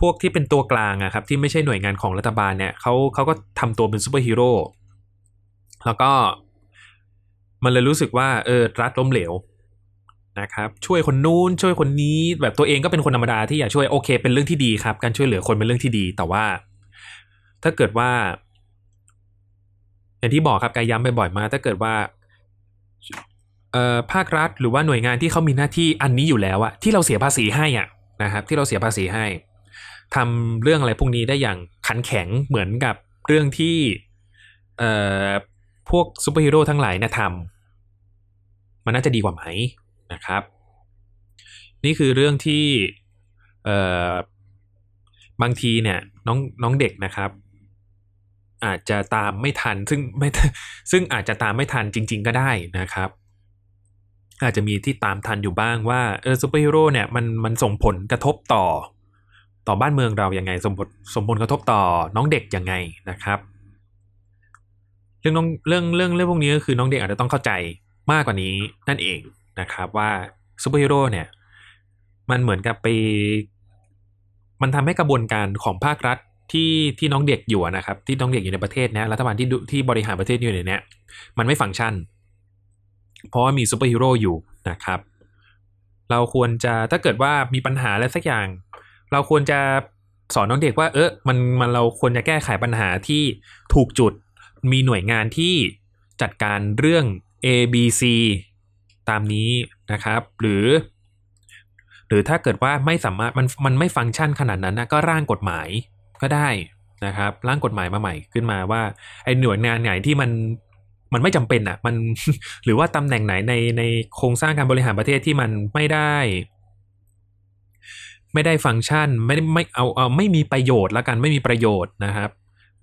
พวกที่เป็นตัวกลางอะครับ ที่ไม่ใช่หน่วยงานของรัฐบาลเนี่ยเขาเขาก็ทำตัวเป็นซูเปอร์ฮีโร่แล้วก็มันเลยรู้สึกว่าเออรัฐล้มเหลว นะครับช่วยคนนู้นช่วยคนนี้ แบบตัวเองก็เป็นคนธรรมดาที่อยากช่วยโอเค เป็นเรื่องที่ดีครับ การช่วยเหลือคนเป็นเรื่องที่ดี แต่ว่า ถ้าเกิดว่า อย่างที่บอกครับกายย้ำไปบ่อยมากถ้าเกิดว่าเอ่อภาครัฐหรือว่าหน่วยงานที่เขามีหน้าที่อันนี้อยู่แล้วอะที่เราเสียภาษีให้อะนะครับ ที่เราเสียภาษีให้ทำเรื่องอะไรพวกนี้ได้อย่างขันแข็งเหมือนกับเรื่องที่เอ่อพวกซูเปอร์ฮีโร่ทั้งหลายเนี่ยทำมันน่าจะดีกว่าไหม นะครับ นี่คือเรื่องที่บางทีเนี่ยน้องน้องเด็กนะครับ อาจจะตามไม่ทันซึ่งไม่ซึ่งอาจจะตามไม่ทันจริง ๆ ก็ได้นะครับ อาจจะมีที่ตามทันอยู่บ้างว่าเออซูเปอร์ฮีโร่เนี่ยมันมันส่งผลกระทบต่อ ต่อบ้านเมืองเราอยังไงส่งผลส่งผลกระทบต่อน้องเด็กยังไงนะครับ เรื่องน้องเรื่องเรื่องเรื่องพวกนี้ก็คือน้องเด็กอาจจะต้องเข้าใจมากกว่านี้นั่นเอง นะครับว่าซูเปอร์ฮีโร่เนี่ยมันเหมือนกับไป มันทำให้กระบวนการของภาครัฐที่ที่น้องเด็กอยู่นะครับ ที่น้องเด็กอยู่ในประเทศนี้รัฐบาลที่ที่บริหารประเทศอยู่ในเนี้ยมันไม่ฟังก์ชัน เพราะว่ามีซูเปอร์ฮีโร่อยู่นะครับ เราควรจะถ้าเกิดว่ามีปัญหาอะไรสักอย่าง เราควรจะสอนน้องเด็กว่า เออมันมันเราควรจะแก้ไขปัญหาที่ถูกจุดมีหน่วยงานที่จัดการเรื่อง A B C ตามนี้นะครับ หรือ หรือถ้าเกิดว่าไม่สามารถมันมันไม่ฟังก์ชันขนาดนั้นนะก็ร่างกฎหมายก็ได้นะครับร่างกฎหมายมาใหม่ขึ้นมาว่าไอ้หน่วยงานไหนที่มันมันไม่จำเป็นอะมันหรือว่าตำแหน่งไหนในในโครงสร้างการบริหารประเทศที่มันไม่ได้ ไม่ได้ฟังก์ชันไม่ได้ไม่เอาเอาไม่มีประโยชน์ล้วกันไม่มีประโยชน์นะครับ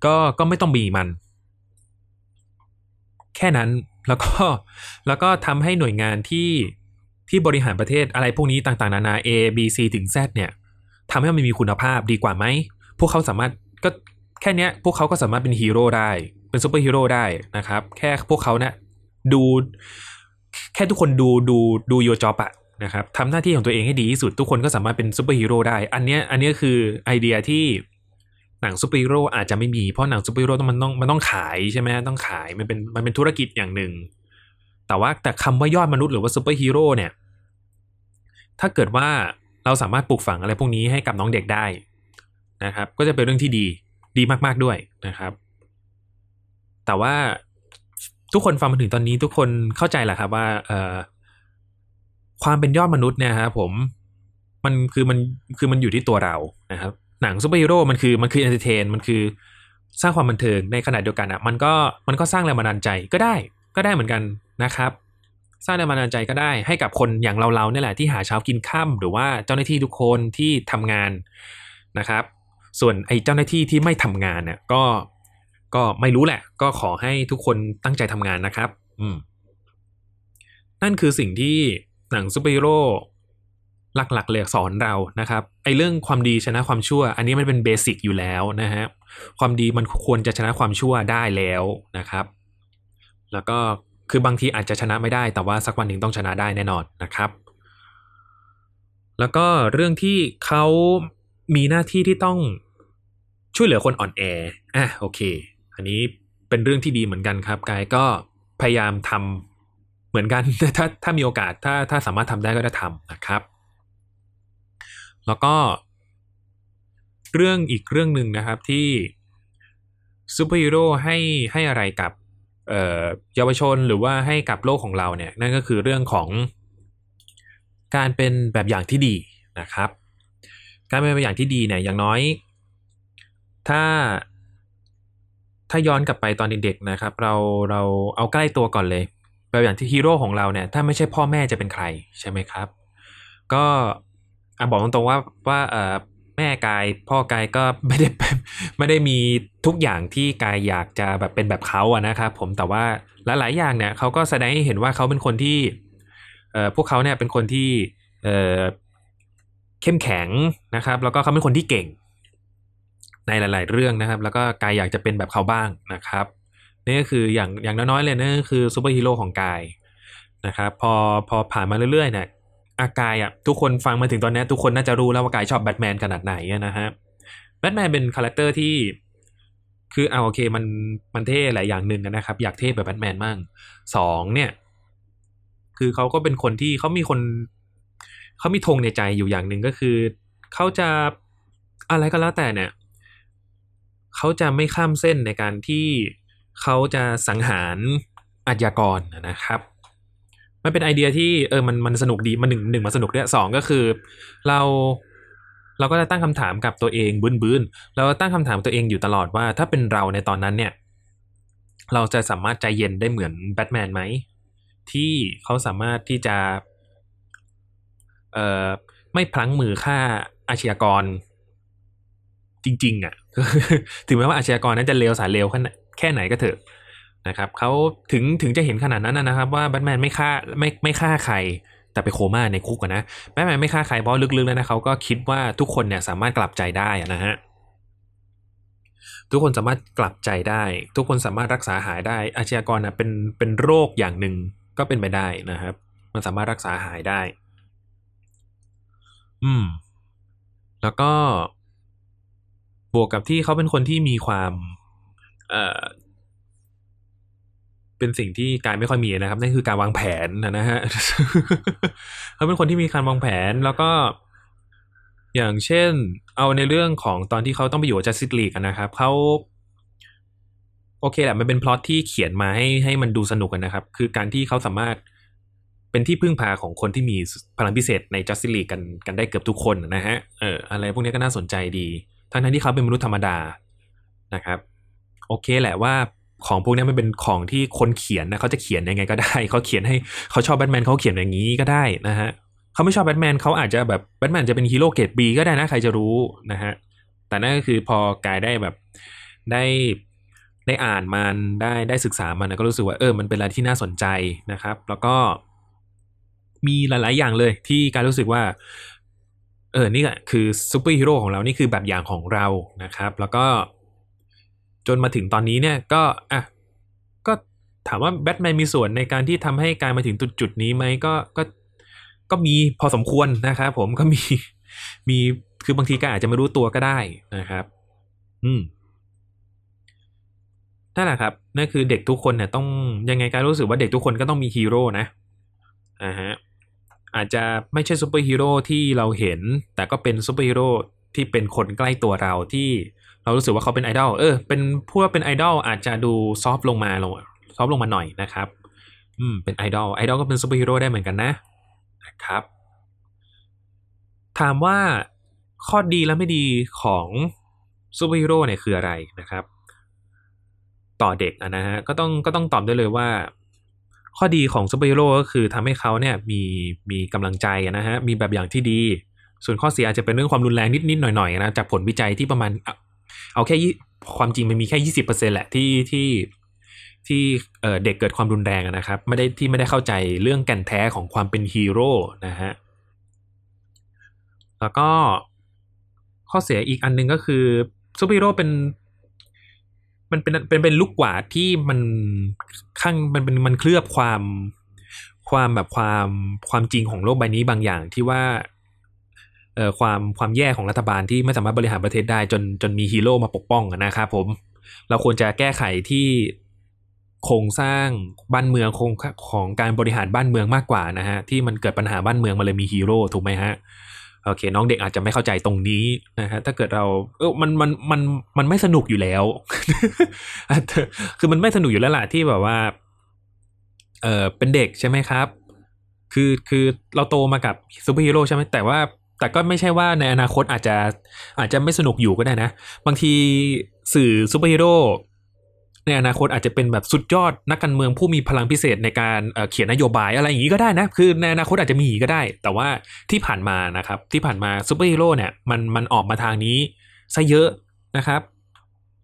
ก็ก็ไม่ต้องมีมัน แค่นั้น แล้วก็แล้วก็ทำให้หน่วยงานที่ที่บริหารประเทศอะไรพวกนี้ต่างๆ นานา A B C ถึง Z เนี่ยทำให้มันมีคุณภาพดีกว่าไหม พวกเขาสามารถก็แค่เนี้ยพวกเขาก็สามารถเป็นฮีโร่ได้ เป็นซูเปอร์ฮีโร่ได้นะครับ แค่พวกเขาเนี่ย do แค่ทุกคน do do do your job อะนะครับทำหน้าที่ของตัวเองให้ดีที่สุด ทุกคนก็สามารถเป็นซูเปอร์ฮีโร่ได้ อันเนี้ยอันเนี้ยคือไอเดียที่ หนังซูเปอร์ฮีโร่อาจจะไม่มีเพราะหนังซูเปอร์ฮีโร่ต้องมันต้องมันต้องขายใช่ไหมต้องขายมันเป็นมันเป็นธุรกิจอย่างหนึ่ง แต่ว่าแต่คำว่ายอดมนุษย์หรือว่าซูเปอร์ฮีโร่เนี่ย ถ้าเกิดว่าเราสามารถปลูกฝังอะไรพวกนี้ให้กับน้องเด็กได้นะครับ ก็จะเป็นเรื่องที่ดีดีมากๆด้วยนะครับ แต่ว่าทุกคนฟังมาถึงตอนนี้ทุกคนเข้าใจแหละครับว่าเอ่อความเป็นยอดมนุษย์เนี่ยครับผมมันคือมันคือมันอยู่ที่ตัวเรานะครับ หนังซูเปอร์ฮีโร่มันคือมันคือ entertain มันคือสร้างความบันเทิงในขณะเดียวกันอะมันก็มันก็สร้างแรงบันดาลใจก็ได้ก็ได้เหมือนกันนะครับ สร้างแรงบันดาลใจก็ได้ให้กับคนอย่างเราๆเนี่ยแหละที่หาเช้ากินค่ำหรือว่าเจ้าหน้าที่ทุกคนที่ทำงานนะครับ ส่วนไอ้เจ้าหน้าที่ที่ไม่ทำงานเนี่ยก็ก็ไม่รู้แหละ ก็ขอให้ทุกคนตั้งใจทำงานนะครับ อืมนั่นคือสิ่งที่หนังซูเปอร์ฮีโร่ หลักๆเลยสอนเรานะครับไอ้เรื่องความดีชนะความชั่ว อันนี้มันเป็น basic อยู่แล้วนะฮะความดีมันควรจะชนะความชั่วได้แล้วนะครับ แล้วก็คือบางทีอาจจะชนะไม่ได้ แต่ว่าสักวันหนึ่งต้องชนะได้แน่นอนนะครับ แล้วก็เรื่องที่เขามีหน้าที่ที่ต้องช่วยเหลือคนอ่อนแออะโอเค อันนี้เป็นเรื่องที่ดีเหมือนกันครับกายก็พยายามทำเหมือนกันถ้าถ้ามีโอกาสถ้าถ้าสามารถทำได้ก็จะทำนะครับ แล้วก็ เรื่องอีกเรื่องหนึ่งนะครับที่ซูเปอร์ฮีโร่ให้ให้อะไรกับเยาวชนหรือว่าให้กับโลกของเราเนี่ยนั่นก็คือเรื่องของการเป็นแบบอย่างที่ดีนะครับ การเป็นแบบอย่างที่ดีเนี่ยอย่างน้อย ถ้าถ้าย้อนกลับไปตอนเด็กๆนะครับ เราเราเอาใกล้ตัวก่อนเลยแบบอย่างที่ฮีโร่ของเราเนี่ยถ้าไม่ใช่พ่อแม่จะเป็นใครใช่ไหมครับ ก็ อะบอกตรงๆว่าว่าเออแม่กายพ่อกายก็ไม่ได้ไม่ได้มีทุกอย่างที่กายอยากจะแบบเป็นแบบเขาอะนะครับผมแต่ว่าหลายๆอย่างเนี่ยเขาก็แสดงให้เห็นว่าเขาเป็นคนที่เอ่อพวกเขาเนี่ยเป็นคนที่เอ่อเข้มแข็งนะครับ แล้วก็เขาเป็นคนที่เก่ง ในหลาย ๆ เรื่องนะครับ แล้วก็กายอยากจะเป็นแบบเขาบ้างนะครับนี่ก็คืออย่างอย่างน้อยๆเลยนั่นก็คือซูเปอร์ฮีโร่ของกายนะครับพอพอผ่านมาเรื่อยๆเนี่ย อากายอะทุกคนฟังมาถึงตอนนี้ทุกคนน่าจะรู้แล้วว่ากายชอบแบทแมนขนาดไหนนะฮะแบทแมนเป็น character ที่คือเอาโอเคมันมันเท่หลายอย่างหนึ่งนะครับ อยากเท่แบบแบทแมนมั่งสองเนี่ย คือเขาก็เป็นคนที่เขามีคนเขามีธงในใจอยู่อย่างหนึ่งก็คือเขาจะอะไรก็แล้วแต่เนี่ยเขาจะไม่ข้ามเส้นในการที่เขาจะสังหารอาชญากรนะครับ มันเป็นไอเดียที่เออมันมันสนุกดีมันหนึ่งหนึ่งมาสนุกด้วยสองก็คือ เราเราก็จะตั้งคำถามกับตัวเองบื้นบื้นเราตั้งคำถามตัวเองอยู่ตลอดว่า ถ้าเป็นเราในตอนนั้นเนี่ย เราจะสามารถใจเย็นได้เหมือนแบทแมนไหมที่เขาสามารถที่จะ เอ่อไม่พลั้งมือฆ่าอาชญากร จริง ๆอะ่ะถึงแม้ว่าอาชญากรนั้นจะเลวสารเลวแค่ไหนก็เถอะ นะครับเขาถึงถึงจะเห็นขนาดนั้นนะครับ ว่าแบทแมนไม่ฆ่าไม่ไม่ฆ่าใครแต่ไปโคม่าในคุกนะแบทแมนไม่ฆ่าใครเพราะลึกๆแล้วนะเขาก็คิดว่าทุกคนเนี่ยสามารถกลับใจได้นะฮะทุกคนสามารถกลับใจได้ ทุกคนสามารถรักษาหายได้ อาชญากรนะเป็นเป็นโรคอย่างหนึ่งก็เป็นไปได้นะครับ มันสามารถรักษาหายได้ อืม แล้วก็บวกกับที่เขาเป็นคนที่มีความ เอ่อ เป็นสิ่งที่กายไม่ค่อยมีนะครับนั่นคือการวางแผนนะฮะเขาเป็นคนที่มีการวางแผนแล้วก็ อย่างเช่น เอาในเรื่องของตอนที่เขาต้องไปอยู่จัสติสลีกนะครับเขาโอเคแหละมันเป็นพล็อตที่เขียนมาให้ให้มันดูสนุกนะครับ คือการที่เขาสามารถเป็นที่พึ่งพาของคนที่มีพลังพิเศษในจัสติสลีกกันกันได้เกือบทุกคนนะฮะเอออะไรพวกนี้ก็น่าสนใจดี ทั้งนั้นที่เขาเป็นมนุษย์ธรรมดานะครับ โอเคแหละว่า ของพวกนี้มันเป็นของที่คนเขียนนะเขาจะเขียนยังไงก็ได้เขาเขียนให้เขาชอบแบทแมนเขาเขียนอย่างนี้ก็ได้นะฮะเขาไม่ชอบแบทแมนเขาอาจจะแบบแบทแมนจะเป็นฮีโร่เกรดบีก็ได้นะใครจะรู้นะฮะแต่นั่นก็คือพอกายได้แบบได้ได้อ่านมันได้ได้ศึกษามันก็รู้สึกว่าเออมันเป็นอะไรที่น่าสนใจนะครับ แล้วก็มีหลาย ๆ อย่างเลยที่การรู้สึกว่า เออนี่แหละคือซูเปอร์ฮีโร่ของเรานี่คือแบบอย่างของเรานะครับ แล้วก็ จนมาถึงตอนนี้เนี่ยก็อะก็ถามว่าแบทแมนมีส่วนในการที่ทำให้กายมาถึงจุดจุดนี้ไหมก็ก็ก็มีพอสมควรนะครับผมก็มีมีคือบางทีก็อาจจะไม่รู้ตัวก็ได้นะครับ อืมนั่นแหละครับนั่นคือเด็กทุกคนเนี่ยต้องยังไงกายรู้สึกว่าเด็กทุกคนก็ต้องมีฮีโร่นะอ่าฮะอาจจะไม่ใช่ซูเปอร์ฮีโร่ที่เราเห็น แต่ก็เป็นซูเปอร์ฮีโร่ ที่เป็นคนใกล้ตัวเราที่เรารู้สึกว่าเขาเป็นไอดอลเออเป็นพูดว่าเป็นไอดอลอาจจะดู soft ลงมาลง soft ลงมาหน่อยนะครับ อืมเป็นไอดอลไอดอลก็เป็นซูเปอร์ฮีโร่ได้เหมือนกันนะนะครับ ถามว่าข้อดีและไม่ดีของซูเปอร์ฮีโร่เนี่ยคืออะไรนะครับ ต่อเด็กนะฮะก็ต้องก็ต้องตอบได้เลยว่า ข้อดีของซูเปอร์ฮีโร่ก็คือทำให้เขาเนี่ยมีมีกำลังใจนะฮะมีแบบอย่างที่ดี ส่วนข้อเสียอาจจะเป็นเรื่องความรุนแรงนิดๆหน่อยๆนะจากผลวิจัยที่ประมาณ เอาแค่ความจริงมันมีแค่ยี่สิบเปอร์เซ็นแหละที่ที่ที่เด็กเกิดความรุนแรงนะครับ ไม่ได้ที่ไม่ได้เข้าใจเรื่องแก่นแท้ของความเป็นฮีโร่นะฮะแล้วก็ข้อเสียอีกอันนึงก็คือซูเปอร์ฮีโร่เป็นมันเป็นเป็นเป็นลูกกวาดที่มันข้างมันเป็นมันเคลือบความความแบบความความจริงของโลกใบนี้บางอย่างที่ว่า ความความแย่ของรัฐบาลที่ไม่สามารถบริหารประเทศได้จนจนมีฮีโร่มาปกป้องนะครับผม เราควรจะแก้ไขที่โครงสร้างบ้านเมืองโครงของการบริหารบ้านเมืองมากกว่านะฮะที่มันเกิดปัญหาบ้านเมืองมาเลยมีฮีโร่ถูกไหมฮะโอเค น้องเด็กอาจจะไม่เข้าใจตรงนี้นะฮะถ้าเกิดเราเออมันมันมันมันไม่สนุกอยู่แล้ว คือมันไม่สนุกอยู่แล้วล่ะที่แบบว่าเออเป็นเด็กใช่ไหมครับ คือคือเราโตมากับซูเปอร์ฮีโร่ใช่ไหมแต่ว่า แต่ก็ไม่ใช่ว่าในอนาคตอาจจะอาจจะไม่สนุกอยู่ก็ได้นะ บางทีสื่อซูเปอร์ฮีโร่ในอนาคตอาจจะเป็นแบบสุดยอดนักการเมืองผู้มีพลังพิเศษในการเขียนนโยบายอะไรอย่างนี้ก็ได้นะ คือในอนาคตอาจจะมีก็ได้ แต่ว่าที่ผ่านมานะครับ ที่ผ่านมาซูเปอร์ฮีโร่เนี่ยมันมันออกมาทางนี้ซะเยอะนะครับ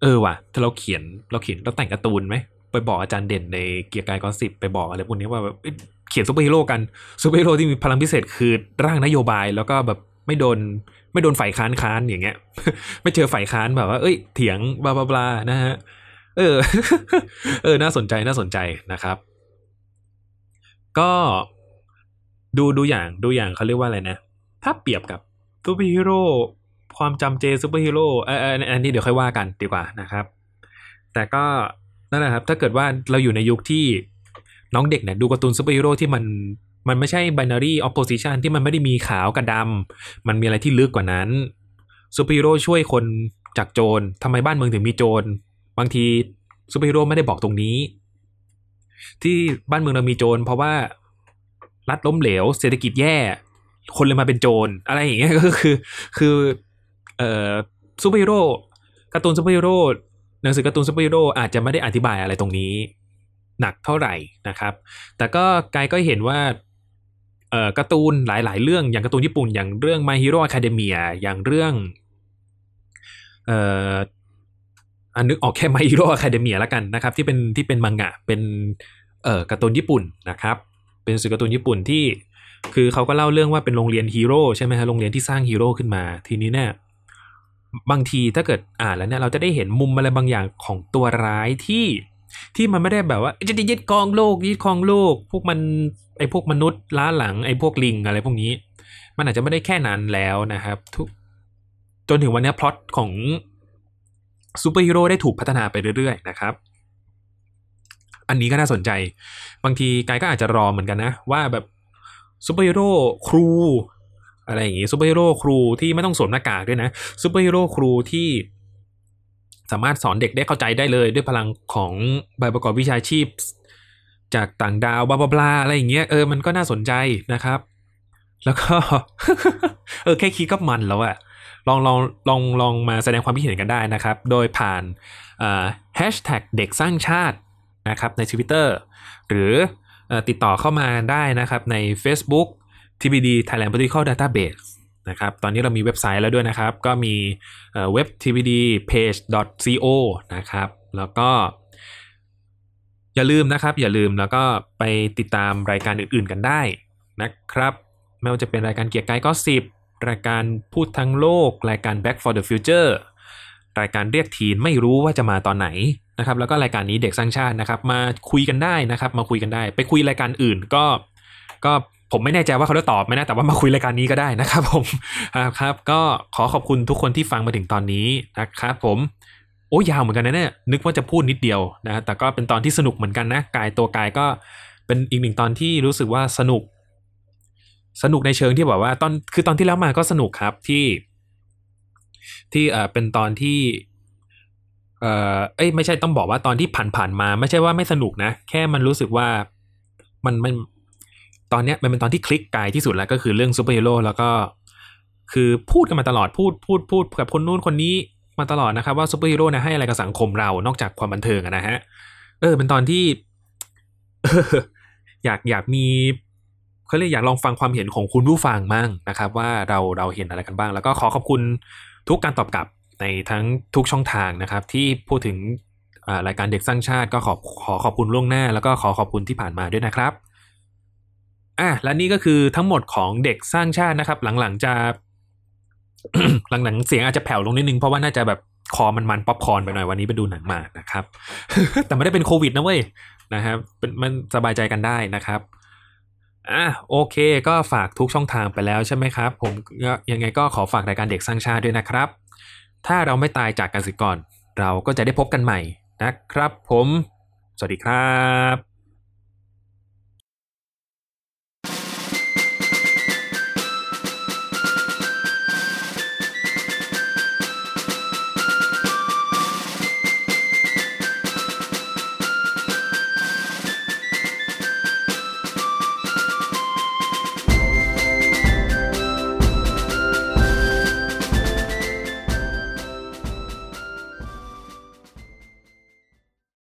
เออว่ะถ้าเราเขียนเราเขียนเราแต่งการ์ตูนไหมไปบอกอาจารย์เด่นในเกียร์กายกอสิบไปบอกอะไรพวกนี้ว่าแบบ เขียนซูเปอร์ฮีโร่กันซูเปอร์ฮีโร่ที่มีพลังพิเศษคือร่างนโยบายแล้วก็แบบไม่โดนไม่โดนฝ่ายค้านค้านอย่างเงี้ย ไม่เจอฝ่ายค้านแบบว่า เอ้ย เถียง blah blah นะฮะเออ เออ น่าสนใจน่าสนใจนะครับ ก็ดูดูอย่างดูอย่างเขาเรียกว่าอะไรนะ ถ้าเปรียบกับซูเปอร์ฮีโร่ความจำเจซูเปอร์ฮีโร่เอออันนี้เดี๋ยวค่อยว่ากันดีกว่านะครับ แต่ก็นั่นแหละครับ ถ้าเกิดว่าเราอยู่ในยุคที่ น้องเด็กเนี่ยดูการ์ตูนซูเปอร์ฮีโร่ที่มันมันไม่ใช่ binary opposition ที่มันไม่ได้มีขาวกับดำมันมีอะไรที่ลึกกว่านั้นซูเปอร์ฮีโร่ช่วยคนจากโจรทำไมบ้านเมืองถึงมีโจรบางทีซูเปอร์ฮีโร่ไม่ได้บอกตรงนี้ ที่บ้านเมืองเรามีโจรเพราะว่ารัฐล้มเหลว เศรษฐกิจแย่ คนเลยมาเป็นโจรอะไรอย่างเงี้ยก็คือ คือเอ่อซูเปอร์ฮีโร่การ์ตูนซูเปอร์ฮีโร่หนังสือการ์ตูนซูเปอร์ฮีโร่อาจจะไม่ได้อธิบายอะไรตรงนี้ หนักเท่าไหร่นะครับ แต่ก็กายก็เห็นว่าเอ่อการ์ตูนหลายๆ เรื่องอย่างการ์ตูนญี่ปุ่นอย่างเรื่อง My Hero Academia อย่างเรื่องเอ่ออันนึกออกแค่ My Hero Academia แล้วกันนะครับ ที่เป็นที่เป็นมังงะเป็นเอ่อการ์ตูนญี่ปุ่นนะครับ เป็นสื่อการ์ตูนญี่ปุ่นที่คือเขาก็เล่าเรื่องว่าเป็นโรงเรียนฮีโร่ใช่ไหมฮะโรงเรียนที่สร้างฮีโร่ขึ้นมา ทีนี้เนี่ยบางทีถ้าเกิดอ่านแล้วเนี่ยเราจะได้เห็นมุมอะไรบางอย่างของตัวร้ายที่ ที่มันไม่ได้แบบว่าจะยึดครองโลกยึดครองโลก พวกมันไอ้พวกมนุษย์ล้าหลังไอ้พวกลิงอะไรพวกนี้ มันอาจจะไม่ได้แค่นั้นแล้วนะครับทุกจนถึงวันนี้พล็อตของซูเปอร์ฮีโร่ได้ถูกพัฒนาไปเรื่อยๆนะครับ อันนี้ก็น่าสนใจ บางทีกายก็อาจจะรอเหมือนกันนะ ว่าแบบซูเปอร์ฮีโร่ครู อะไรอย่างงี้ซูเปอร์ฮีโร่ครูที่ไม่ต้องสวมหน้ากากด้วยนะซูเปอร์ฮีโร่ครูที่ สามารถสอนเด็กได้เข้าใจได้เลย ด้วยพลังของใบประกอบวิชาชีพ จากต่างดาวบลาบลาอะไรอย่างเงี้ยเออมันก็น่าสนใจนะครับ แล้วก็เออแค่คิดก็มันแล้วอะลองลองลองลองมาแสดงความคิดเห็นกันได้นะครับ โดยผ่านแฮชแท็กเด็กสร้างชาตินะครับใน Twitter หรือเอ่อติดต่อเข้ามาได้นะครับใน Facebook TBD Thailand Political Database นะครับตอนนี้เรามีเว็บไซต์แล้วด้วยนะครับ ก็มีเว็บ tbdpage.co นะครับแล้วก็ อย่าลืมนะครับ อย่าลืมแล้วก็ไปติดตามรายการอื่นๆกันได้นะครับ ไม่ว่าจะเป็นรายการเกียร์กายก็สิบรายการพูดทั้งโลก รายการ Back for the Future รายการเรียกทีนไม่รู้ว่าจะมาตอนไหนนะครับแล้วก็รายการนี้เด็กสร้างชาตินะครับ มาคุยกันได้นะครับ มาคุยกันได้ ไปคุยรายการอื่นก็ก็ ผมไม่แน่ใจว่าเขาจะตอบไหมนะ แต่ว่ามาคุยรายการนี้ก็ได้นะครับผมครับ ก็ขอขอบคุณทุกคนที่ฟังมาถึงตอนนี้นะครับผมโอ้ยาวเหมือนกันนะเนี่ยนึกว่าจะพูดนิดเดียวนะแต่ก็เป็นตอนที่สนุกเหมือนกันนะ กายตัวกายก็เป็นอีกหนึ่งตอนที่รู้สึกว่าสนุก สนุกในเชิงที่แบบว่าตอนคือตอนที่แล้วมาก็สนุกครับที่ ที่เออเป็นตอนที่ เออเอ้ยไม่ใช่ต้องบอกว่าตอนที่ผ่านๆมา ไม่ใช่ว่าไม่สนุกนะ แค่มันรู้สึกว่ามันมัน ตอนเนี้ยมันเป็นตอนที่คลิกไกายที่สุดแล้วก็คือเรื่องซูเปอร์ฮีโร่แล้วก็คือพูดกันมาตลอดพูดพูดพูดกับคนนู้นคนนี้มาตลอดนะครับว่าซูเปอร์ฮีโร่นะให้อะไรกับสังคมเรานอกจากความบันเทิงนะฮะเออเป็นตอนที่อยากอยากมีเขาเรียกอยากลองฟังความเห็นของคุณผู้ฟังมั่งนะครับ ว่าเราเราเห็นอะไรกันบ้าง แล้วก็ขอขอบคุณทุกการตอบกลับในทั้งทุกช่องทางนะครับ ที่พูดถึงรายการเด็กสร้างชาติก็ขอขอขอบคุณล่วงหน้า แล้วก็ขอขอบคุณที่ผ่านมาด้วยนะครับ อะและนี่ก็คือทั้งหมดของเด็กสร้างชาตินะครับ หลังๆจะ หลังๆเสียงอาจจะแผ่วลงนิดนึงเพราะว่าน่าจะแบบคอมันมันป๊อปคอร์นไปหน่อยวันนี้ไปดูหนังมานะครับ แต่ไม่ได้เป็นโควิดนะเว้ยนะครับมันสบายใจกันได้นะครับอะโอเคก็ฝากทุกช่องทางไปแล้วใช่ไหมครับ ผมยังไงก็ขอฝากรายการเด็กสร้างชาติด้วยนะครับ ถ้าเราไม่ตายจากกันสิก่อน เราก็จะได้พบกันใหม่นะครับ ผม สวัสดีครับ